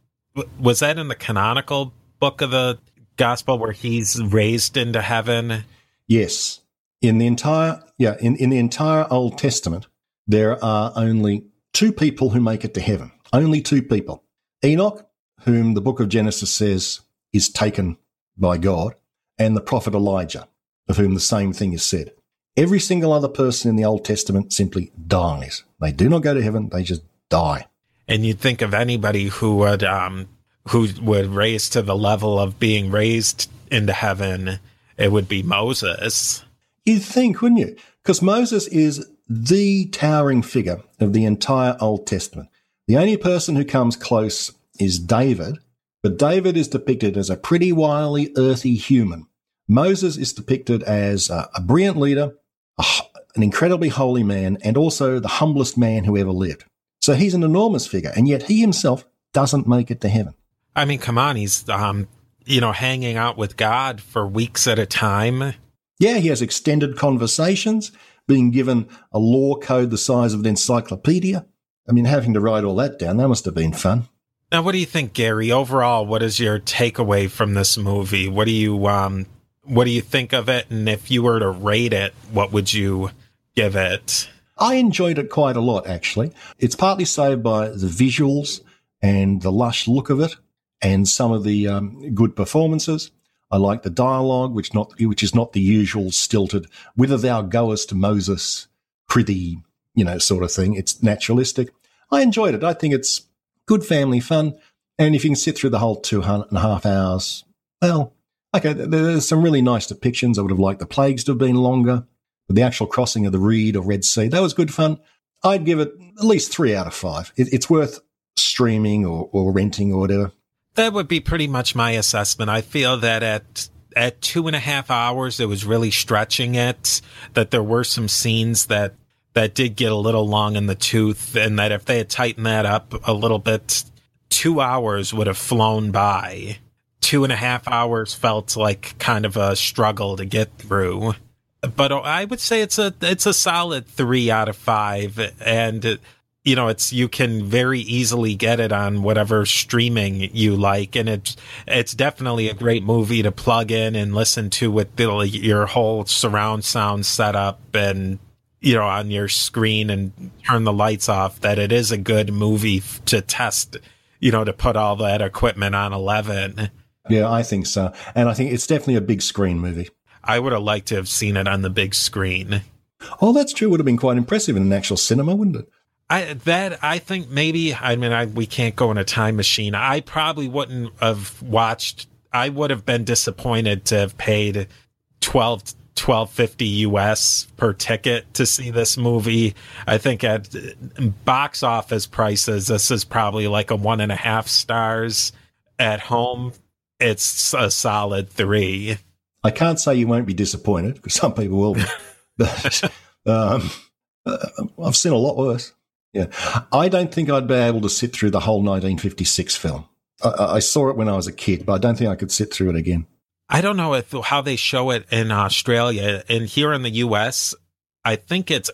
was that in the canonical book of the gospel where he's raised into heaven?
Yes. In the entire yeah, in, in the entire Old Testament, there are only two people who make it to heaven. Only two people. Enoch, whom the book of Genesis says is taken by God, and the prophet Elijah, of whom the same thing is said. Every single other person in the Old Testament simply dies. They do not go to heaven, they just die.
And you'd think of anybody who would um who would raise to the level of being raised into heaven, it would be Moses.
You'd think, wouldn't you? Because Moses is the towering figure of the entire Old Testament. The only person who comes close is David, but David is depicted as a pretty wily, earthy human. Moses is depicted as a, a brilliant leader, a, an incredibly holy man, and also the humblest man who ever lived. So he's an enormous figure, and yet he himself doesn't make it to heaven.
I mean, come on, he's um, you know, hanging out with God for weeks at a time.
Yeah, he has extended conversations, being given a law code the size of an encyclopedia. I mean, having to write all that down, that must have been fun.
Now, what do you think, Gary? Overall, what is your takeaway from this movie? What do you um, what do you think of it? And if you were to rate it, what would you give it?
I enjoyed it quite a lot, actually. It's partly saved by the visuals and the lush look of it, and some of the um, good performances. I like the dialogue, which not which is not the usual stilted "Whither thou goest, Moses," prithee, you know, sort of thing. It's naturalistic. I enjoyed it. I think it's good family fun, and if you can sit through the whole two and a half hours, well, okay. There's some really nice depictions. I would have liked the plagues to have been longer, but the actual crossing of the Reed or Red Sea that was good fun. I'd give it at least three out of five. It, it's worth streaming or, or renting or whatever.
That would be pretty much my assessment. I feel that at at two and a half hours, it was really stretching it. That there were some scenes that that did get a little long in the tooth, and that if they had tightened that up a little bit, two hours would have flown by. Two and a half hours felt like kind of a struggle to get through. But I would say it's a it's a solid three out of five, and you know it's you can very easily get it on whatever streaming you like and it's it's definitely a great movie to plug in and listen to with the, your whole surround sound setup and you know on your screen and turn the lights off that it is a good movie to test you know to put all that equipment on 11
yeah i think so. And i think it's definitely a big screen movie.
I would have liked to have seen it on the big screen.
Oh that's true. Would have been quite impressive in an actual cinema wouldn't it
I that I think maybe I mean I we can't go in a time machine. I probably wouldn't have watched. I would have been disappointed to have paid 12 1250 US per ticket to see this movie. I think at box office prices, this is probably like a one and a half stars. At home, it's a solid three.
I can't say you won't be disappointed because some people will, but um, uh, I've seen a lot worse. Yeah. I don't think I'd be able to sit through the whole 1956 film. I, I saw it when I was a kid, but I don't think I could sit through it again.
I don't know if how they show it in Australia and here in the US. I think it's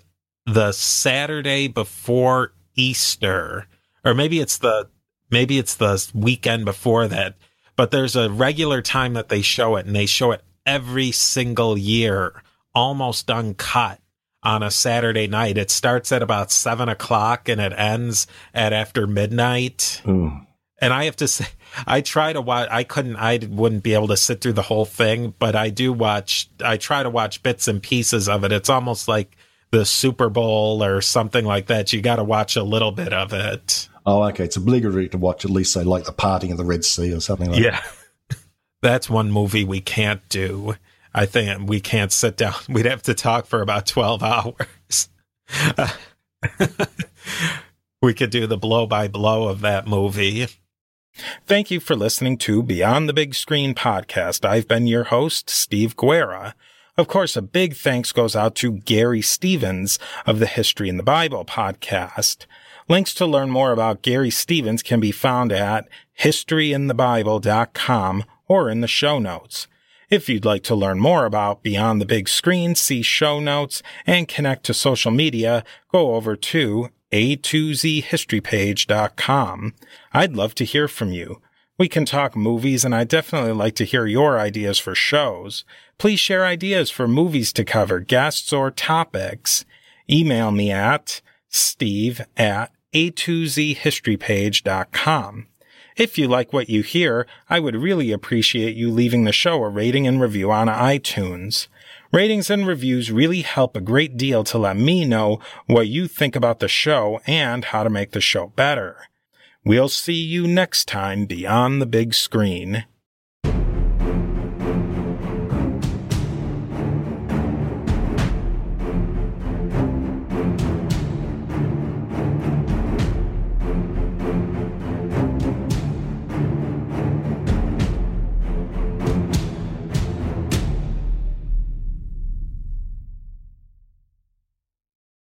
the Saturday before Easter, or maybe it's the maybe it's the weekend before that. But there's a regular time that they show it, and they show it every single year, almost uncut on a Saturday night. It starts at about seven o'clock and it ends at after midnight.
Ooh.
And I have to say, I try to watch. I couldn't. I wouldn't be able to sit through the whole thing, but I do watch. I try to watch bits and pieces of it. It's almost like the Super Bowl or something like that. You got to watch a little bit of it.
Oh, okay. It's obligatory to watch at least, say, like the parting of the Red Sea or something like
yeah. that. That's one movie we can't do. I think we can't sit down. We'd have to talk for about 12 hours. we could do the blow by blow of that movie.
Thank you for listening to Beyond the Big Screen podcast. I've been your host, Steve Guerra. Of course, a big thanks goes out to Gary Stevens of the History in the Bible podcast. Links to learn more about Gary Stevens can be found at historyinthebible.com or in the show notes. If you'd like to learn more about Beyond the Big Screen, see show notes, and connect to social media, go over to a2zhistorypage.com. I'd love to hear from you. We can talk movies, and I'd definitely like to hear your ideas for shows. Please share ideas for movies to cover, guests, or topics. Email me at steve at a2zhistorypage.com. If you like what you hear, I would really appreciate you leaving the show a rating and review on iTunes. Ratings and reviews really help a great deal to let me know what you think about the show and how to make the show better. We'll see you next time beyond the big screen.